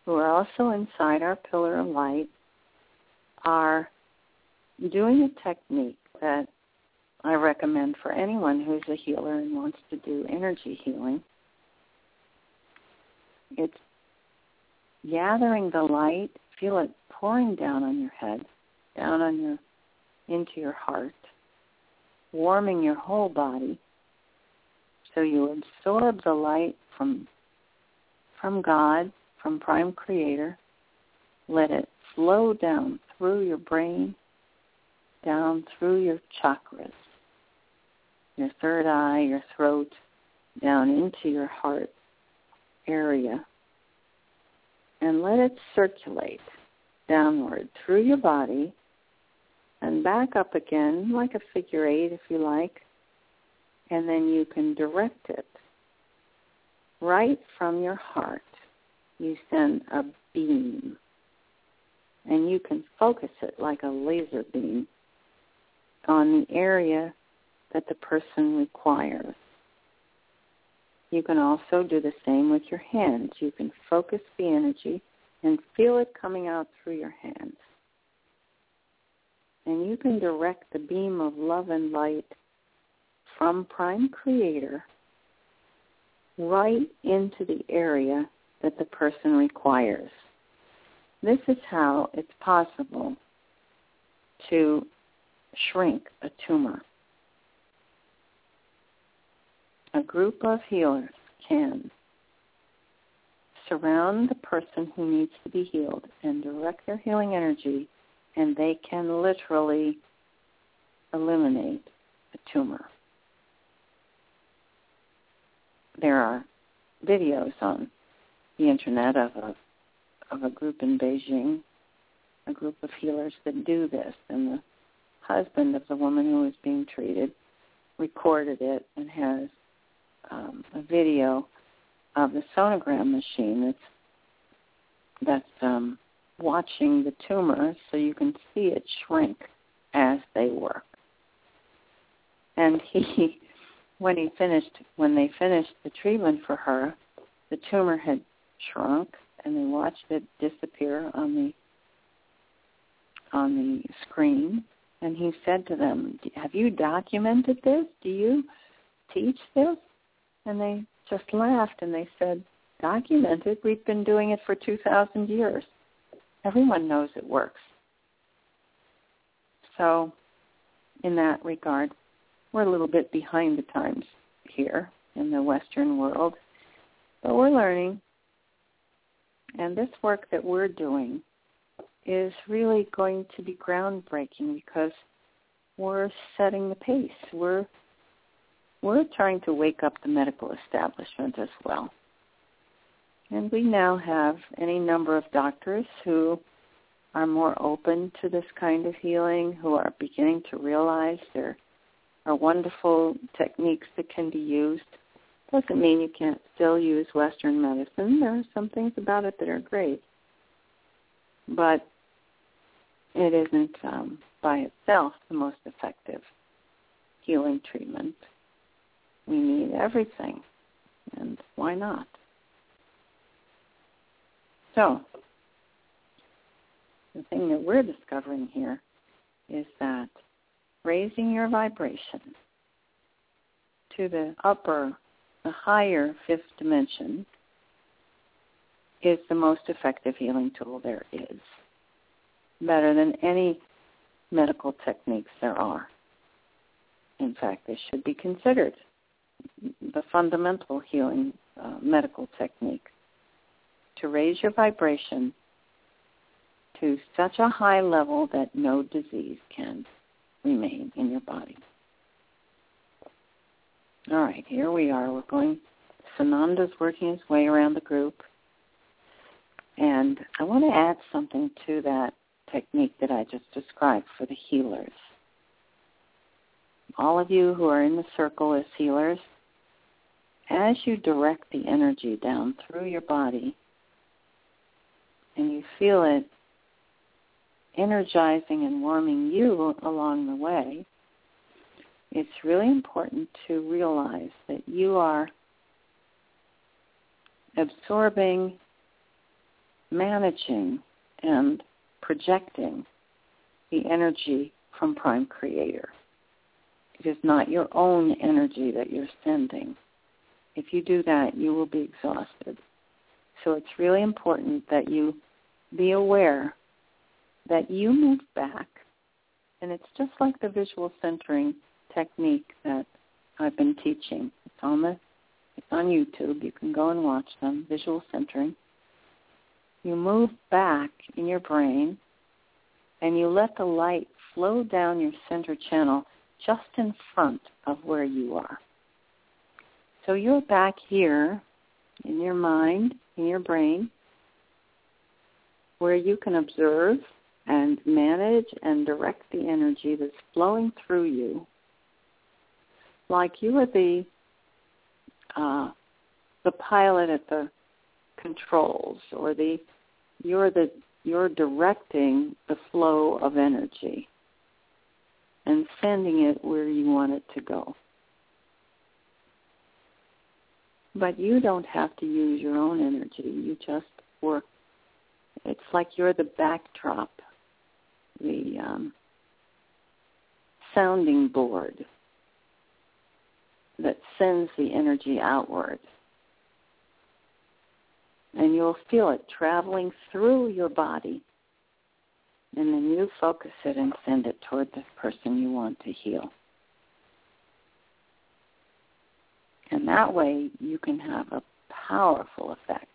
who are also inside our pillar of light, are doing a technique that I recommend for anyone who's a healer and wants to do energy healing. It's gathering the light, feel it pouring down on your head, down on your into your heart, warming your whole body so you absorb the light from from God, from prime creator. Let it flow down through your brain, down through your chakras, your third eye, your throat, down into your heart area. And let it circulate downward through your body and back up again like a figure eight if you like. And then you can direct it right from your heart. You send a beam and you can focus it like a laser beam on the area that the person requires. You can also do the same with your hands. You can focus the energy and feel it coming out through your hands. And you can direct the beam of love and light from Prime Creator right into the area that the person requires. This is how it's possible to shrink a tumor. A group of healers can surround the person who needs to be healed and direct their healing energy, and they can literally eliminate a tumor. There are videos on the internet of a of a group in Beijing, a group of healers that do this, and the husband of the woman who was being treated recorded it and has um, a video of the sonogram machine that's that's um, watching the tumor, so you can see it shrink as they work. And he, when he finished, when they finished the treatment for her, the tumor had shrunk and they watched it disappear on the on the screen. And he said to them have you documented this? Do you teach this and they just laughed and they said documented we've been doing it for 2000 years. Everyone knows it works. So in that regard we're a little bit behind the times here in the western world but we're learning. And this work that we're doing is really going to be groundbreaking because we're setting the pace. We're we're trying to wake up the medical establishment as well. And we now have any number of doctors who are more open to this kind of healing, who are beginning to realize there are wonderful techniques that can be used. Doesn't mean you can't still use Western medicine. There are some things about it that are great. But it isn't um, by itself the most effective healing treatment. We need everything, and why not? So, the thing that we're discovering here is that raising your vibration to the upper, the higher fifth dimension is the most effective healing tool there is. Better than any medical techniques there are. In fact, they should be considered the fundamental healing uh, medical technique to raise your vibration to such a high level that no disease can remain in your body. All right, here we are. We're going, Sananda's working his way around the group. And I want to add something to that technique that I just described for the healers. All of you who are in the circle as healers, as you direct the energy down through your body and you feel it energizing and warming you along the way, it's really important to realize that you are absorbing, managing, and projecting the energy from Prime Creator. It is not your own energy that you're sending. If you do that, you will be exhausted. So it's really important that you be aware that you move back, and it's just like the visual centering technique that I've been teaching. It's on the it's on YouTube. You can go and watch them, visual centering. You move back in your brain and you let the light flow down your center channel just in front of where you are. So you're back here in your mind, in your brain, where you can observe and manage and direct the energy that's flowing through you like you are the uh, the pilot at the controls or the you're the you're directing the flow of energy and sending it where you want it to go. But you don't have to use your own energy. You just work. It's like you're the backdrop the um, sounding board that sends the energy outward. And you'll feel it traveling through your body. And then you focus it and send it toward the person you want to heal. And that way you can have a powerful effect.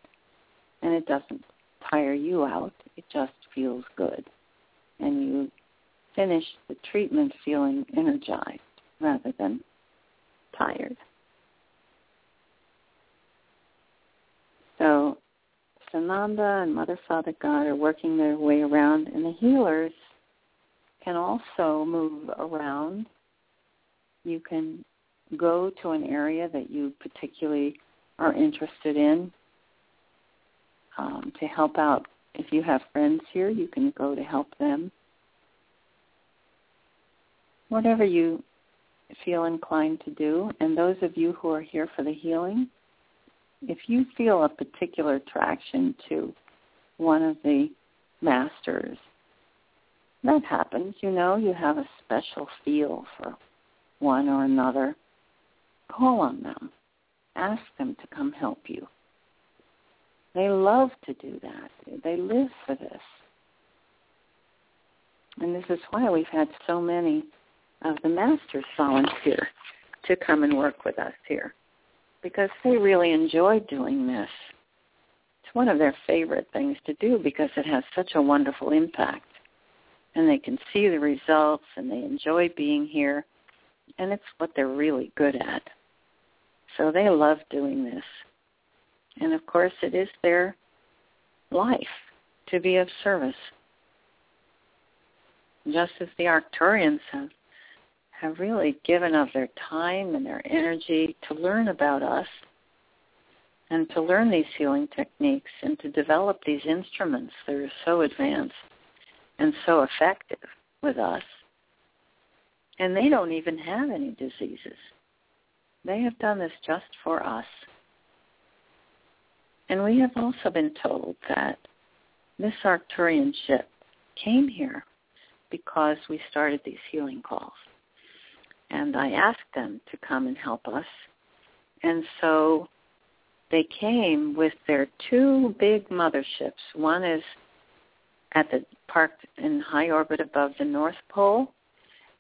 And it doesn't tire you out, it just feels good and you finish the treatment feeling energized rather than tired. So Sananda and Mother Father God are working their way around and the healers can also move around. You can go to an area that you particularly are interested in um, to help out if you have friends here, you can go to help them. Whatever you feel inclined to do. And those of you who are here for the healing, if you feel a particular attraction to one of the masters, that happens. You know, you have a special feel for one or another. Call on them. Ask them to come help you. They love to do that. They live for this. And this is why we've had so many of the masters volunteer to come and work with us here because they really enjoy doing this. It's one of their favorite things to do because it has such a wonderful impact. And they can see the results and they enjoy being here. And it's what they're really good at. So they love doing this. And of course, it is their life to be of service. Just as the Arcturians have, have really given of their time and their energy to learn about us and to learn these healing techniques and to develop these instruments that are so advanced and so effective with us. And they don't even have any diseases. They have done this just for us. And we have also been told that this Arcturian ship came here because we started these healing calls. And I asked them to come and help us. And so they came with their two big motherships. One is at the parked in high orbit above the North Pole,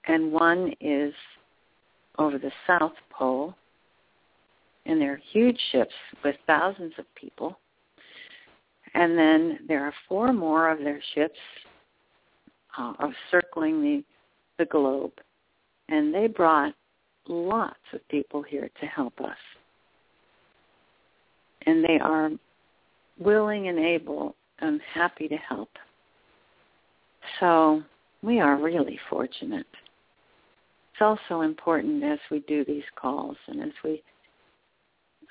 and one is over the South Pole. And they're huge ships with thousands of people. And then there are four more of their ships uh, of circling the the globe, and they brought lots of people here to help us and they are willing and able and happy to help. So we are really fortunate. It's also important as we do these calls and as we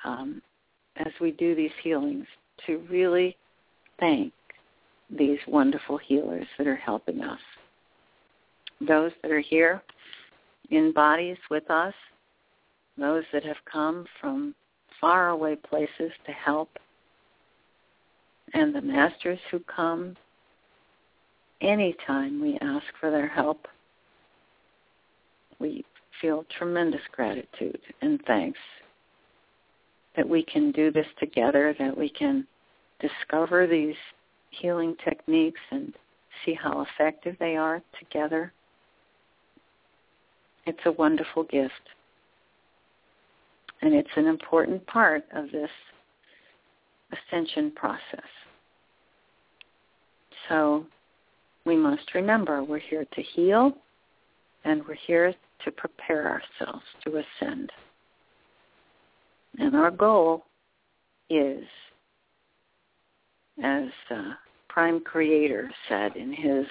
um, as we do these healings to really thank these wonderful healers that are helping us. Those that are here in bodies with us, those that have come from faraway places to help, and the masters who come anytime we ask for their help, we feel tremendous gratitude and thanks that we can do this together, that we can discover these healing techniques and see how effective they are together. It's a wonderful gift. And it's an important part of this ascension process. So we must remember we're here to heal and we're here to prepare ourselves to ascend. And our goal is, as uh, Prime Creator said in his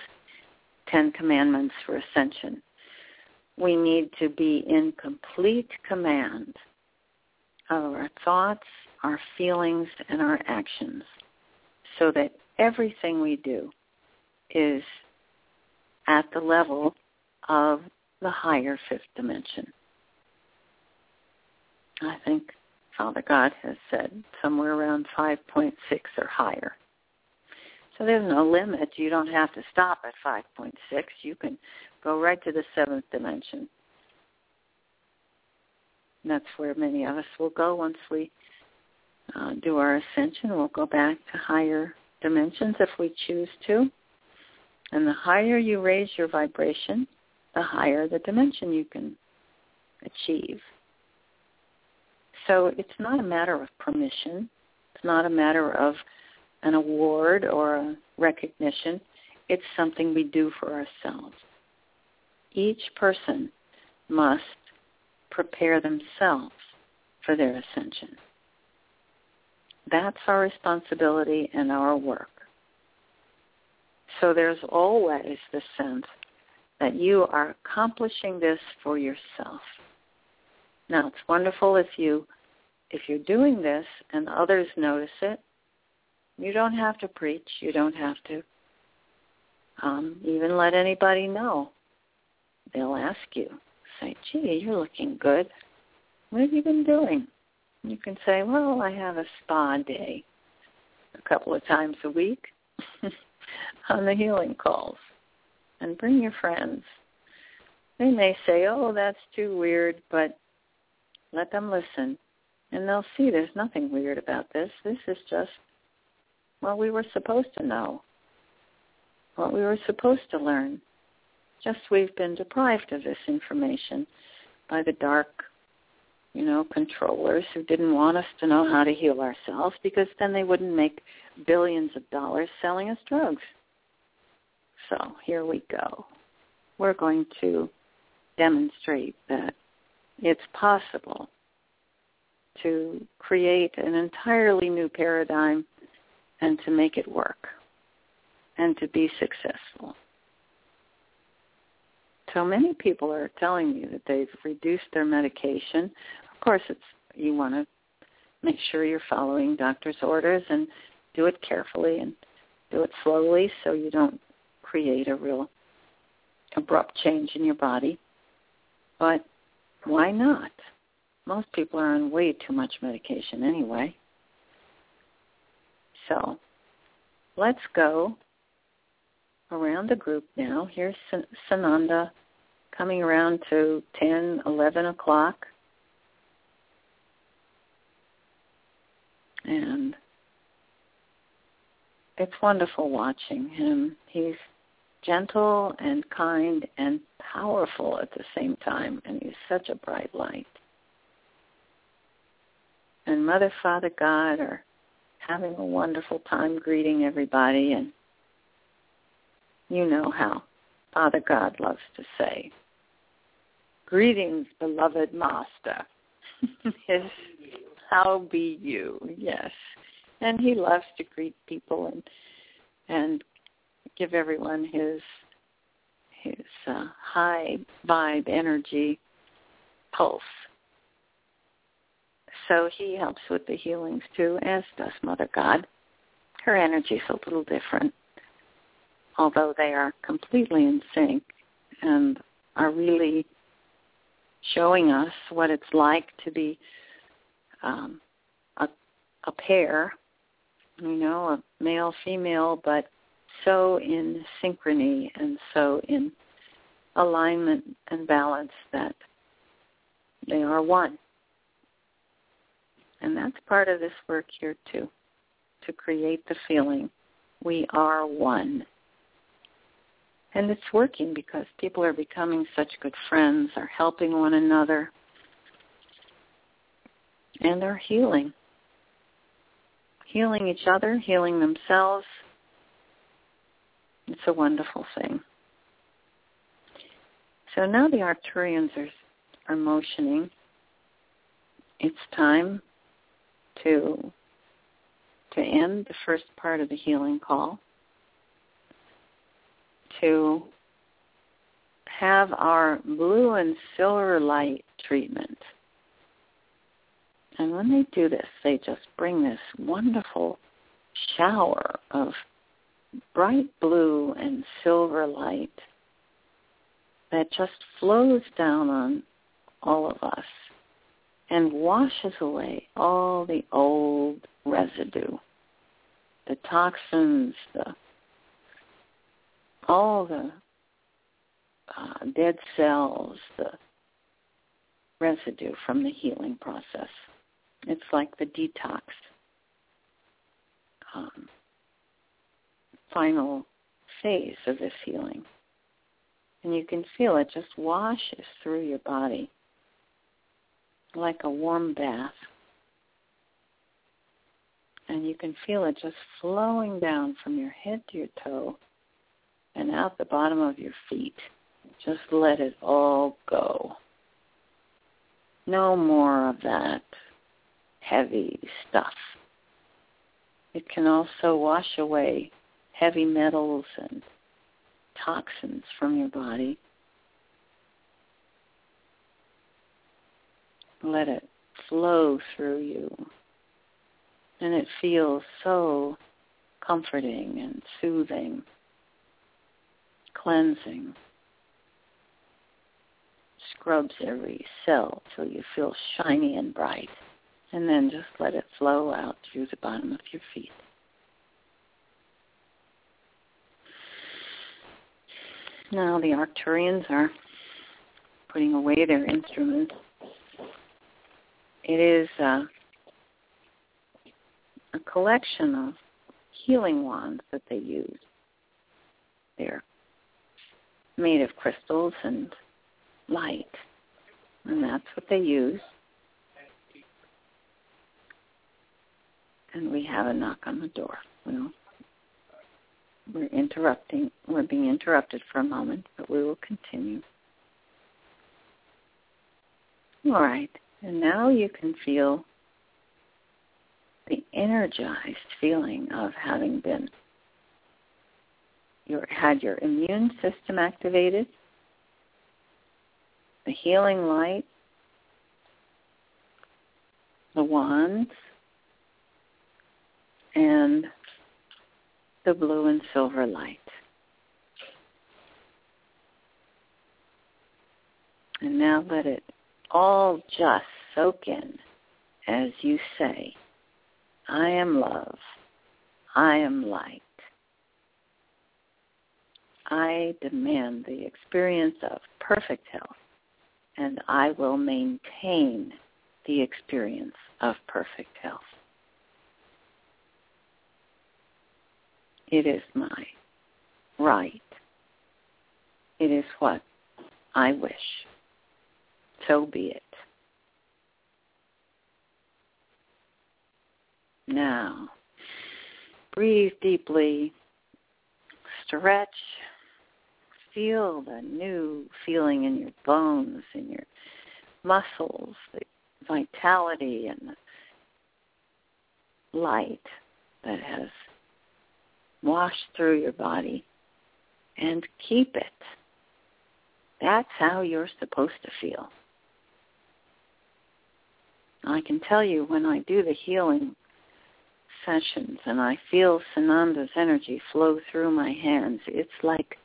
Ten Commandments for Ascension, we need to be in complete command of our thoughts, our feelings, and our actions so that everything we do is at the level of the higher fifth dimension. I think Father God has said somewhere around 5.6 or higher. So there's no limit. You don't have to stop at 5.6. You can go right to the seventh dimension and that's where many of us will go once we uh, do our ascension. We'll go back to higher dimensions if we choose to. And the higher you raise your vibration, the higher the dimension you can achieve. So it's not a matter of permission. It's not a matter of an award or a recognition. It's something we do for ourselves. Each person must prepare themselves for their ascension. That's our responsibility and our work. So there's always the sense that you are accomplishing this for yourself. Now it's wonderful if you if you're doing this and others notice it. You don't have to preach. You don't have to um, even let anybody know. They'll ask you say, gee, you're looking good. What have you been doing? You can say, well, I have a spa day a couple of times a week on the healing calls. And bring your friends. They may say, oh, that's too weird, but let them listen. And they'll see there's nothing weird about this. This is just what we were supposed to know, what we were supposed to learn. Just we've been deprived of this information by the dark, you know, controllers who didn't want us to know how to heal ourselves because then they wouldn't make billions of dollars selling us drugs. So here we go. We're going to demonstrate that it's possible to create an entirely new paradigm and to make it work and to be successful. So many people are telling me that they've reduced their medication. Of course, it's you want to make sure you're following doctor's orders and do it carefully and do it slowly so you don't create a real abrupt change in your body. But why not? Most people are on way too much medication anyway. So let's go around the group now. Here's Sananda coming around to 10, 11 o'clock. And it's wonderful watching him. He's gentle and kind and powerful at the same time, and he's such a bright light. And Mother, Father, God are having a wonderful time greeting everybody, and you know how Father God loves to say, Greetings, beloved Master. His how be you? Yes. And he loves to greet people and and give everyone his his uh, high vibe energy pulse. So he helps with the healings too, as does Mother God. Her energy is a little different, although they are completely in sync and are really showing us what it's like to be um, a, a pair, you know, a male female, but so in synchrony and so in alignment and balance that they are one. And that's part of this work here too, to create the feeling we are one. And it's working because people are becoming such good friends, are helping one another, and are healing. Healing each other, healing themselves. It's a wonderful thing. So now the Arcturians are, are motioning. It's time to to end the first part of the healing call to have our blue and silver light treatment. And when they do this, they just bring this wonderful shower of bright blue and silver light that just flows down on all of us and washes away all the old residue, the toxins, the all the uh, dead cells, the residue from the healing process. It's like the detox um, final phase of this healing. And you can feel it just washes through your body like a warm bath. And you can feel it just flowing down from your head to your toe and out the bottom of your feet. Just let it all go. No more of that heavy stuff. It can also wash away heavy metals and toxins from your body let it flow through you. And it feels so comforting and soothing, cleansing. Scrubs every cell till you feel shiny and bright. And then just let it flow out through the bottom of your feet. Now the Arcturians are putting away their instruments it is a, a collection of healing wands that they use. They're made of crystals and light, and that's what they use. And we have a knock on the door. Well, we're interrupting. We're being interrupted for a moment, but we will continue. All right. And now you can feel the energized feeling of having been your had your immune system activated, the healing light, the wands, and the blue and silver light. And now let it all just soak in as you say, I am love. I am light. I demand the experience of perfect health, and I will maintain the experience of perfect health. It is my right. It is what I wish. So be it. Now, breathe deeply, stretch, feel the new feeling in your bones, in your muscles, the vitality and the light that has washed through your body and keep it. That's how you're supposed to feel. I can tell you when I do the healing sessions and I feel Sananda's energy flow through my hands, it's like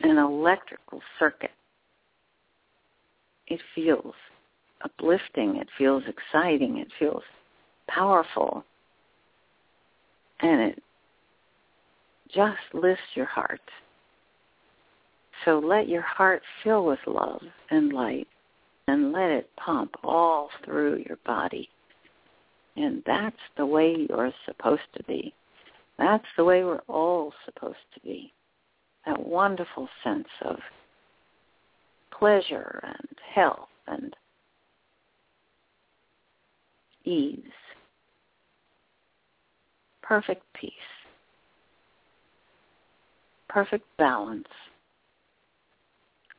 an electrical circuit. It feels uplifting. It feels exciting. It feels powerful. And it just lifts your heart. So let your heart fill with love and light and let it pump all through your body. And that's the way you're supposed to be. That's the way we're all supposed to be. That wonderful sense of pleasure and health and ease, perfect peace, perfect balance,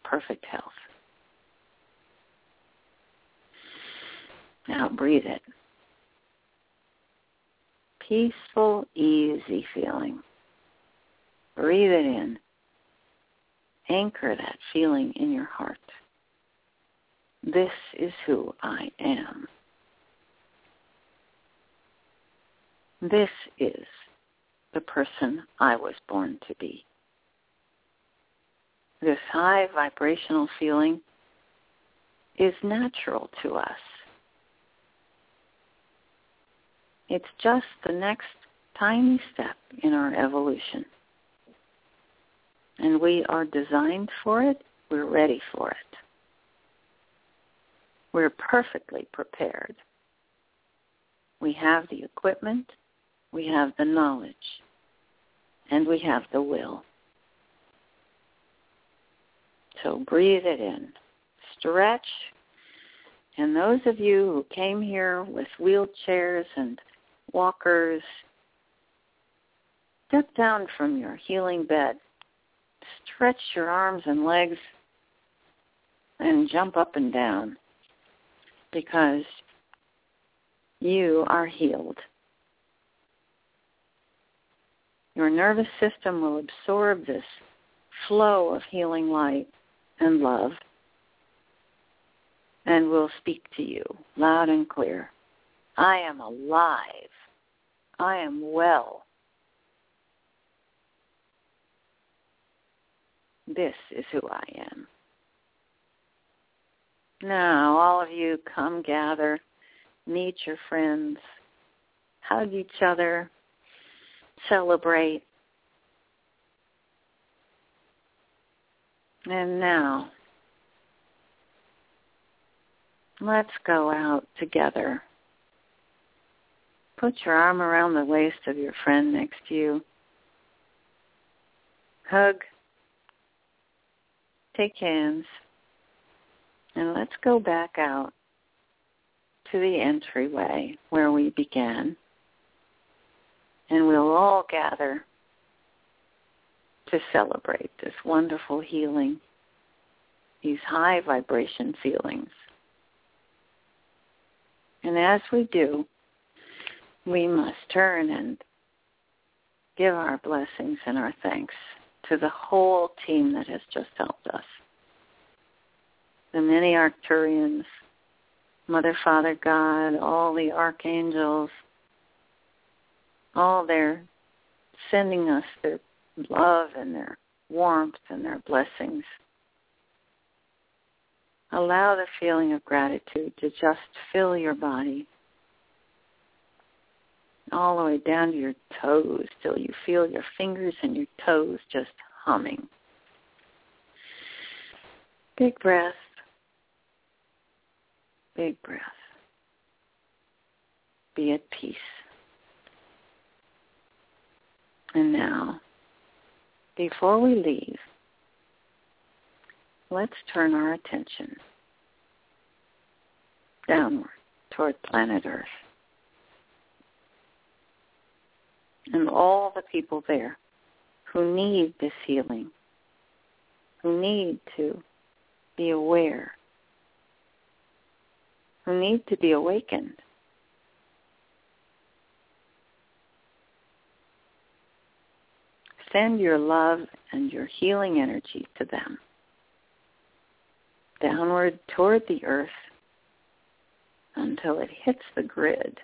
perfect health. Now breathe it. Peaceful, easy feeling. Breathe it in. Anchor that feeling in your heart. This is who I am. This is the person I was born to be. This high vibrational feeling is natural to us. It's just the next tiny step in our evolution. And we are designed for it. We're ready for it. We're perfectly prepared. We have the equipment we have the knowledge, and we have the will. So breathe it in. Stretch. And those of you who came here with wheelchairs and walkers, step down from your healing bed. Stretch your arms and legs and jump up and down because you are healed. Your nervous system will absorb this flow of healing light and love and will speak to you loud and clear. I am alive. I am well. This is who I am. Now, all of you come gather, meet your friends, hug each other, celebrate. And now, let's go out together. Put your arm around the waist of your friend next to you. Hug. Take hands. And let's go back out to the entryway where we began and we'll all gather to celebrate this wonderful healing, these high vibration feelings. And as we do, we must turn and give our blessings and our thanks to the whole team that has just helped us. The many Arcturians, Mother, Father, God, all the archangels, all their sending us their love and their warmth and their blessings. Allow the feeling of gratitude to just fill your body all the way down to your toes till you feel your fingers and your toes just humming. Big breath. Big breath. Be at peace. And now, before we leave, let's turn our attention downward toward planet Earth. And all the people there who need this healing, who need to be aware, who need to be awakened. Send your love and your healing energy to them. Downward toward the earth until it hits the grid.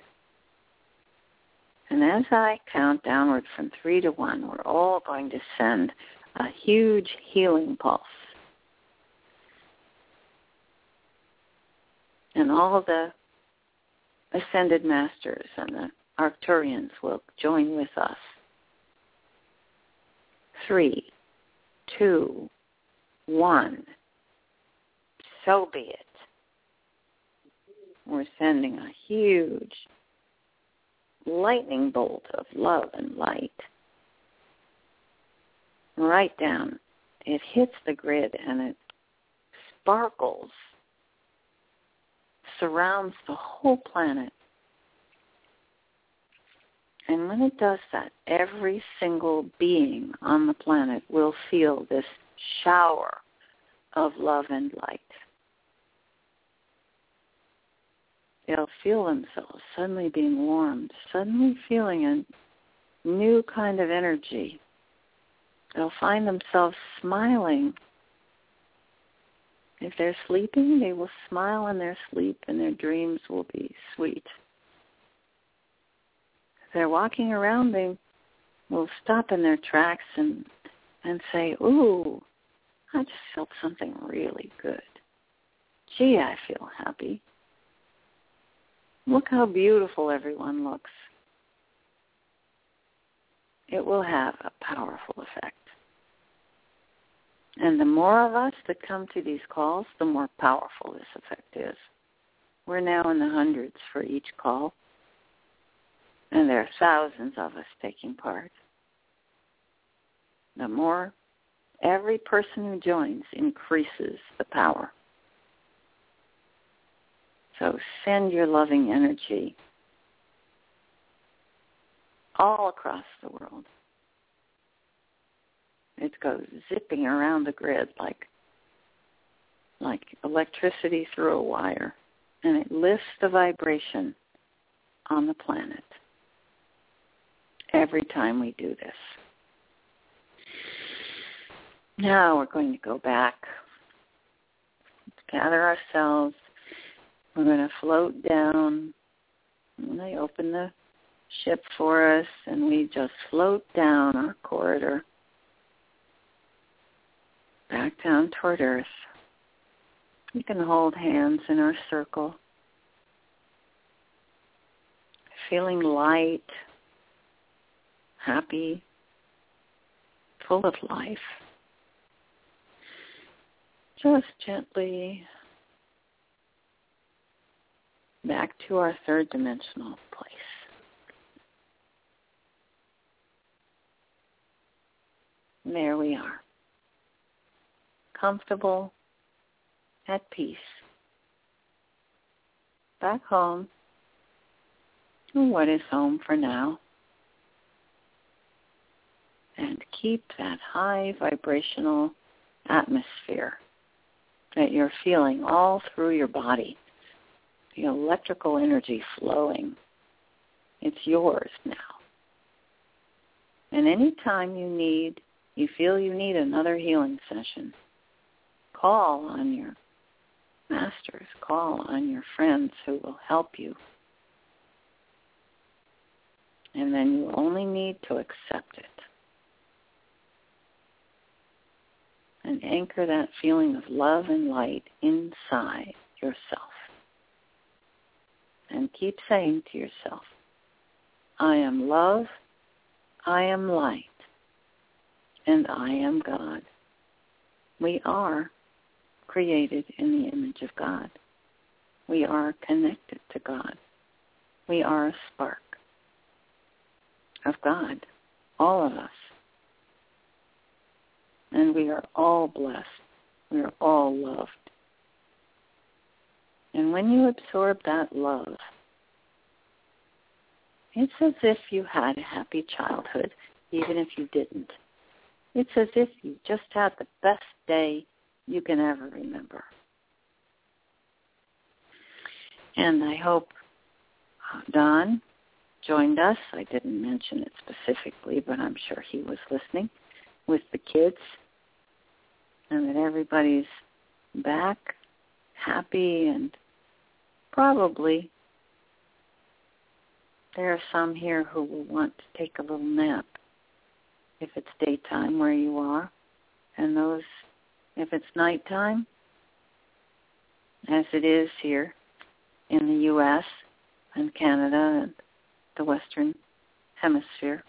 And as I count downward from three to one, we're all going to send a huge healing pulse. And all the ascended masters and the Arcturians will join with us three, two, one. So be it. We're sending a huge lightning bolt of love and light right down. It hits the grid and it sparkles, surrounds the whole planet and when it does that, every single being on the planet will feel this shower of love and light. They'll feel themselves suddenly being warmed, suddenly feeling a new kind of energy. They'll find themselves smiling. If they're sleeping, they will smile in their sleep and their dreams will be sweet they're walking around, they will stop in their tracks and and say, "Ooh, I just felt something really good. Gee, I feel happy. Look how beautiful everyone looks." It will have a powerful effect. And the more of us that come to these calls, the more powerful this effect is. We're now in the hundreds for each call and there are thousands of us taking part. The more every person who joins increases the power. So send your loving energy all across the world. It goes zipping around the grid like like electricity through a wire and it lifts the vibration on the planet every time we do this. Now we're going to go back, gather ourselves. We're going to float down. And they open the ship for us, and we just float down our corridor back down toward Earth. We can hold hands in our circle, feeling light, happy, full of life. Just gently back to our third dimensional place. There we are. Comfortable, at peace. Back home. What is home for now? And keep that high vibrational atmosphere that you're feeling all through your body, the electrical energy flowing It's yours now. And anytime you need, you feel you need another healing session, call on your masters, call on your friends who will help you. And then you only need to accept it. And anchor that feeling of love and light inside yourself. And keep saying to yourself, I am love, I am light, and I am God. We are created in the image of God. We are connected to God. We are a spark of God, all of us. And we are all blessed. We are all loved. And when you absorb that love, it's as if you had a happy childhood, even if you didn't. It's as if you just had the best day you can ever remember. And I hope uh, Don joined us. I didn't mention it specifically, but I'm sure he was listening with the kids and that everybody's back happy and probably there are some here who will want to take a little nap if it's daytime where you are. And those if it's nighttime as it is here in the US and Canada and the western hemisphere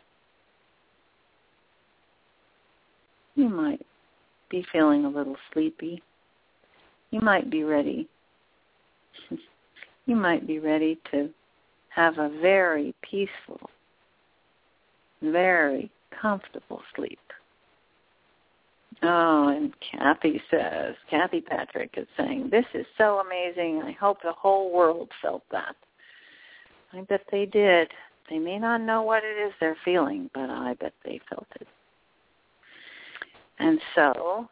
you might be feeling a little sleepy you might be ready you might be ready to have a very peaceful, very comfortable sleep. Oh, and Kathy says, Kathy Patrick is saying, this is so amazing. I hope the whole world felt that. I bet they did. They may not know what it is they're feeling, but I bet they felt it. And so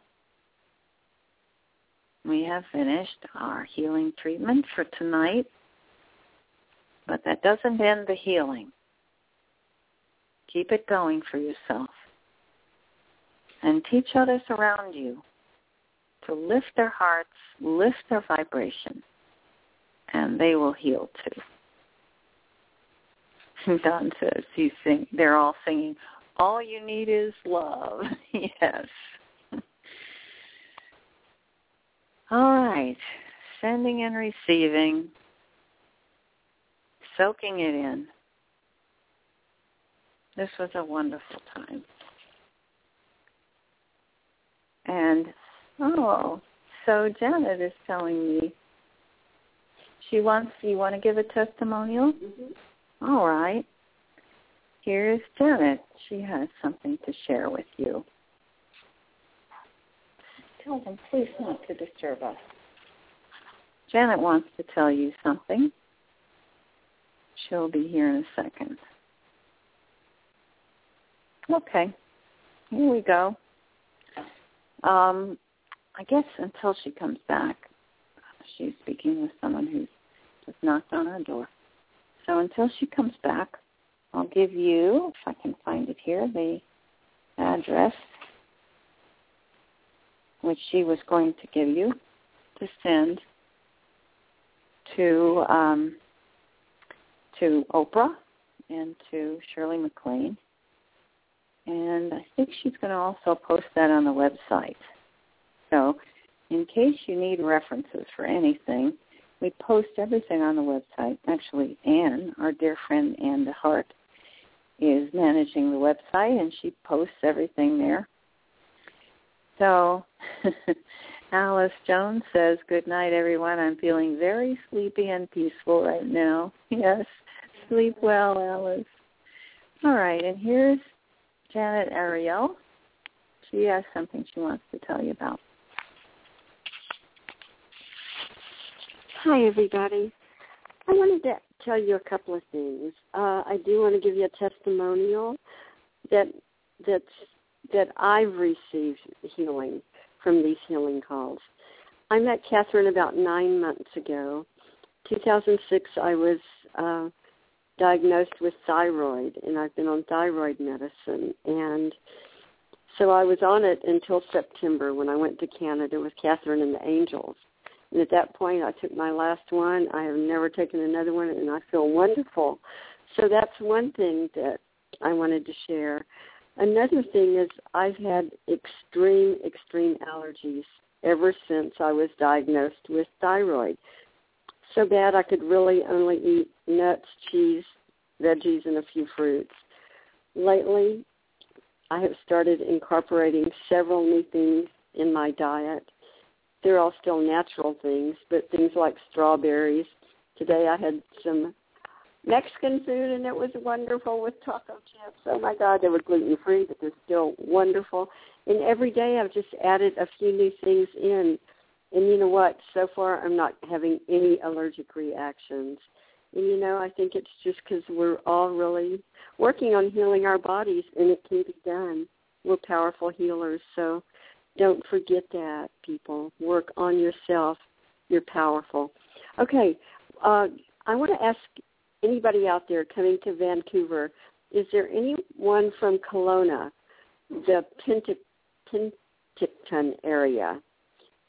we have finished our healing treatment for tonight, but that doesn't end the healing. Keep it going for yourself. And teach others around you to lift their hearts, lift their vibration, and they will heal too. Don says he's sing, they're all singing, all you need is love. yes. All right. Sending and receiving. Soaking it in. This was a wonderful time. And, oh, so Janet is telling me she wants, you want to give a testimonial? Mm-hmm. All right. Here's Janet. She has something to share with you. Tell them please not to disturb us. Janet wants to tell you something. She'll be here in a second. Okay, here we go. Um, I guess until she comes back, she's speaking with someone who's just knocked on our door. So until she comes back, I'll give you, if I can find it here, the address which she was going to give you to send to um, to Oprah and to Shirley MacLaine. And I think she's going to also post that on the website. So in case you need references for anything, we post everything on the website. Actually, Anne, our dear friend Anne DeHart, is managing the website, and she posts everything there. So Alice Jones says, Good night, everyone. I'm feeling very sleepy and peaceful right now. Yes, sleep well, Alice. All right, and here's Janet Ariel. She has something she wants to tell you about. Hi, everybody. I wanted to tell you a couple of things. Uh, I do want to give you a testimonial that that's that I've received healing from these healing calls. I met Kathryn about nine months ago. 2006, I was uh, diagnosed with thyroid, and I've been on thyroid medicine. And so I was on it until September when I went to Canada with Kathryn and the Angels. And at that point, I took my last one. I have never taken another one, and I feel wonderful. So that's one thing that I wanted to share. Another thing is I've had extreme, extreme allergies ever since I was diagnosed with thyroid. So bad I could really only eat nuts, cheese, veggies, and a few fruits. Lately, I have started incorporating several new things in my diet. They're all still natural things, but things like strawberries. Today I had some Mexican food and it was wonderful with taco chips. Oh my God, they were gluten free, but they're still wonderful. And every day I've just added a few new things in. And you know what? So far I'm not having any allergic reactions. And you know, I think it's just because we're all really working on healing our bodies, and it can be done. We're powerful healers, so don't forget that, people. Work on yourself. You're powerful. Okay, uh, I want to ask anybody out there coming to Vancouver, is there anyone from Kelowna, the Penticton area,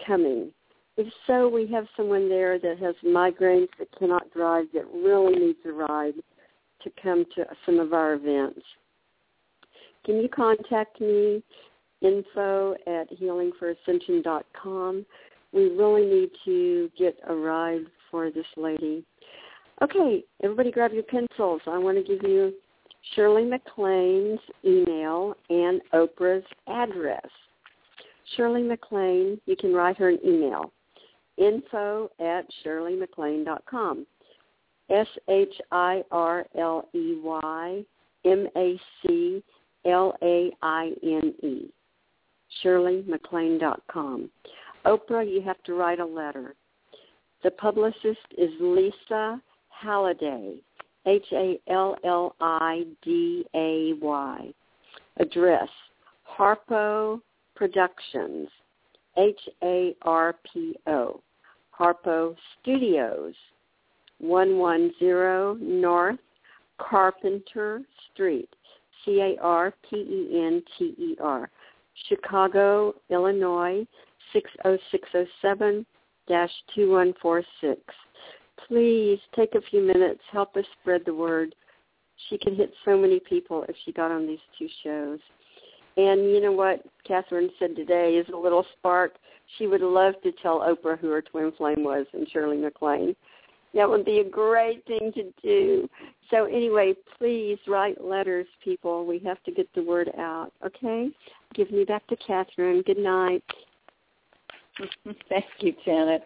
coming? If so, we have someone there that has migraines that cannot drive that really needs a ride to come to some of our events. Can you contact me, info at healingforascension.com. We really need to get a ride for this lady. Okay, everybody grab your pencils. I want to give you Shirley MacLaine's email and Oprah's address. Shirley MacLaine, you can write her an email info at shirleymaclaine.com. S-H-I-R-L-E-Y-M-A-C-L-A-I-N-E. ShirleyMacLaine.com. Oprah, you have to write a letter. The publicist is Lisa Halliday, H-A-L-L-I-D-A-Y. Address, Harpo Productions, H-A-R-P-O. Harpo Studios, 110 North Carpenter Street, C-A-R-P-E-N-T-E-R, Chicago, Illinois, 60607-2146. Please take a few minutes. Help us spread the word. She could hit so many people if she got on these two shows. And you know what Kathryn said today is a little spark. She would love to tell Oprah who her twin flame was and Shirley MacLaine. That would be a great thing to do. So anyway, please write letters, people. We have to get the word out. Okay? Give me back to Kathryn. Good night. Thank you, Janet.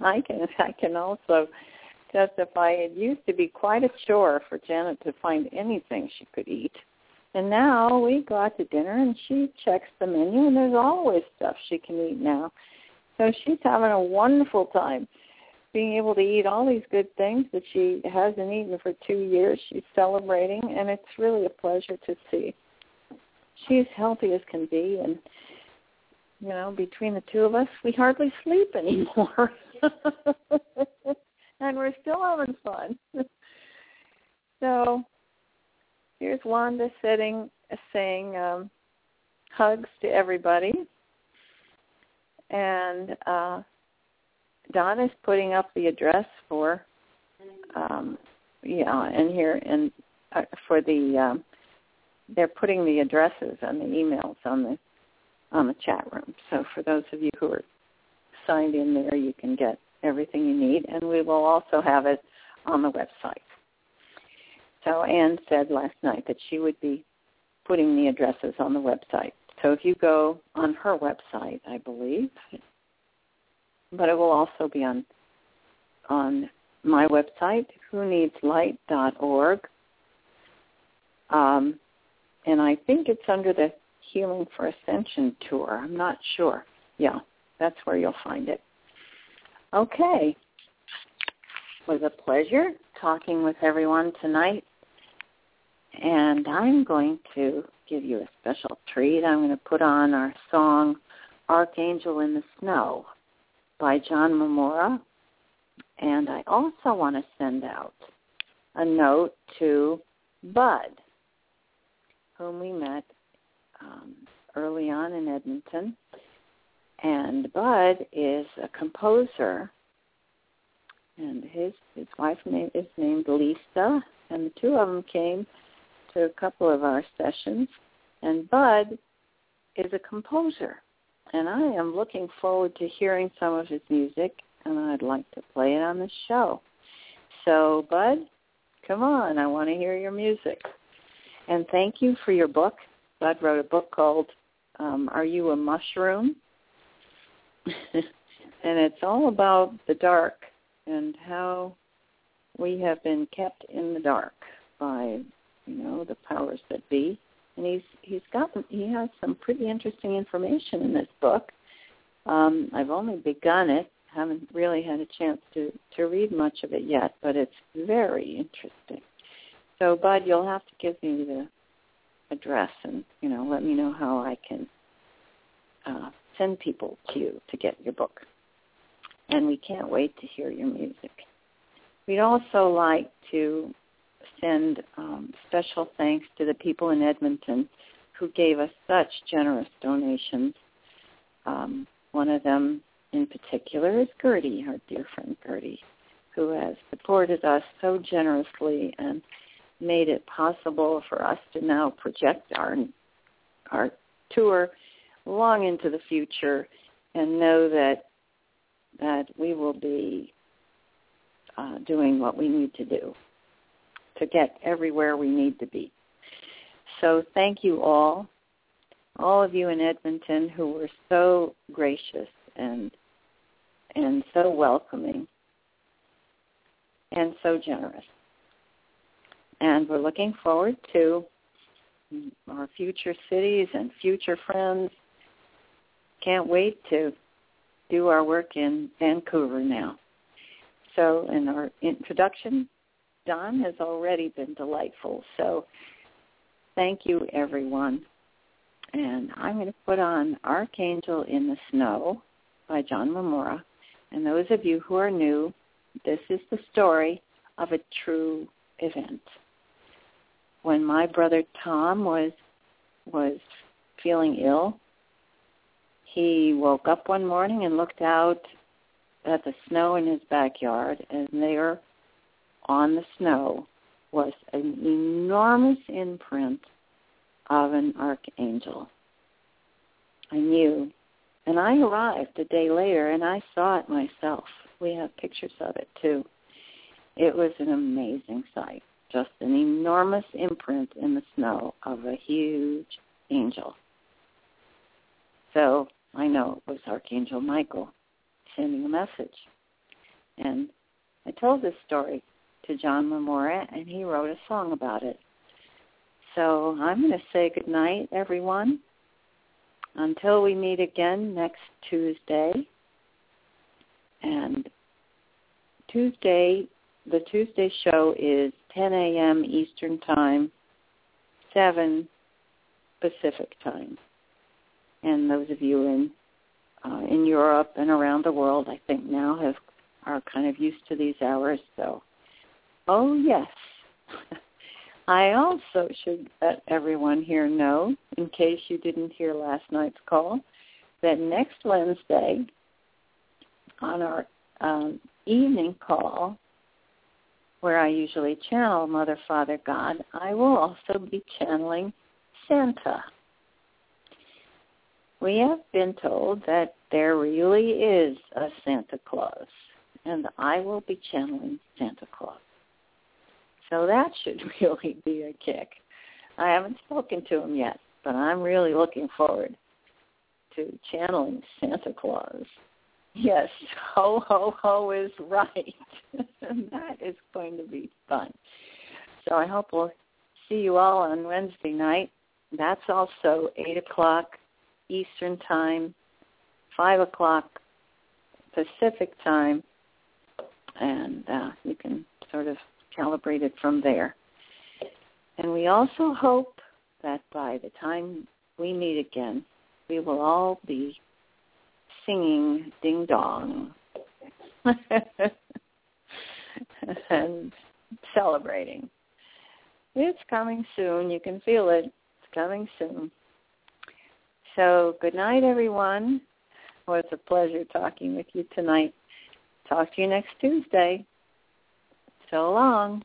I can I can also testify it used to be quite a chore for Janet to find anything she could eat. And now we go out to dinner and she checks the menu and there's always stuff she can eat now. So she's having a wonderful time being able to eat all these good things that she hasn't eaten for two years. She's celebrating and it's really a pleasure to see. She's healthy as can be and you know, between the two of us we hardly sleep anymore. and we're still having fun. so Here's Wanda sitting, saying um, hugs to everybody. And uh, Don is putting up the address for, um, yeah, and here and uh, for the, um, they're putting the addresses and the emails on the on the chat room. So for those of you who are signed in there, you can get everything you need, and we will also have it on the website. So Anne said last night that she would be putting the addresses on the website. So if you go on her website, I believe, but it will also be on on my website, who whoneedslight.org. Um, and I think it's under the Healing for Ascension tour. I'm not sure. Yeah, that's where you'll find it. Okay. It was a pleasure talking with everyone tonight. And I'm going to give you a special treat. I'm going to put on our song Archangel in the Snow by John Mamora. And I also want to send out a note to Bud, whom we met um, early on in Edmonton. And Bud is a composer, and his his wife name is named Lisa, and the two of them came to a couple of our sessions. And Bud is a composer, and I am looking forward to hearing some of his music, and I'd like to play it on the show. So, Bud, come on, I want to hear your music. And thank you for your book. Bud wrote a book called um, Are You a Mushroom? and it's all about the dark and how we have been kept in the dark by, you know, the powers that be. And he's he's got he has some pretty interesting information in this book. Um, I've only begun it, haven't really had a chance to to read much of it yet, but it's very interesting. So, Bud, you'll have to give me the address and you know let me know how I can uh, send people to you to get your book. And we can't wait to hear your music. We'd also like to send um, special thanks to the people in Edmonton who gave us such generous donations. Um, one of them in particular is Gertie, our dear friend Gertie, who has supported us so generously and made it possible for us to now project our our tour long into the future and know that that we will be uh, doing what we need to do to get everywhere we need to be. So thank you all, all of you in Edmonton who were so gracious and and so welcoming and so generous. And we're looking forward to our future cities and future friends can't wait to do our work in Vancouver now. So in our introduction, Don has already been delightful. So thank you, everyone. And I'm going to put on Archangel in the Snow by John Mamora. And those of you who are new, this is the story of a true event. When my brother Tom was was feeling ill, he woke up one morning and looked out at the snow in his backyard, and there on the snow was an enormous imprint of an archangel. I knew. And I arrived a day later and I saw it myself. We have pictures of it too. It was an amazing sight. Just an enormous imprint in the snow of a huge angel. So I know it was Archangel Michael sending a message. And I told this story to John Mamora, and he wrote a song about it. So I'm going to say good night, everyone. Until we meet again next Tuesday. And Tuesday, the Tuesday show is 10 a.m. Eastern Time, 7 Pacific Time and those of you in uh, in Europe and around the world, I think now have are kind of used to these hours. So, oh yes, I also should let everyone here know, in case you didn't hear last night's call, that next Wednesday on our um, evening call, where I usually channel Mother, Father, God, I will also be channeling Santa we have been told that there really is a Santa Claus, and I will be channeling Santa Claus. So that should really be a kick. I haven't spoken to him yet, but I'm really looking forward to channeling Santa Claus. Yes, ho ho ho is right. that is going to be fun. So I hope we'll see you all on Wednesday night. That's also eight o'clock Eastern Time, 5 o'clock Pacific Time, and uh, you can sort of calibrate it from there. And we also hope that by the time we meet again, we will all be singing Ding Dong. and celebrating. It's coming soon. You can feel it. It's coming soon. So good night, everyone. Well, it's a pleasure talking with you tonight. Talk to you next Tuesday. So long.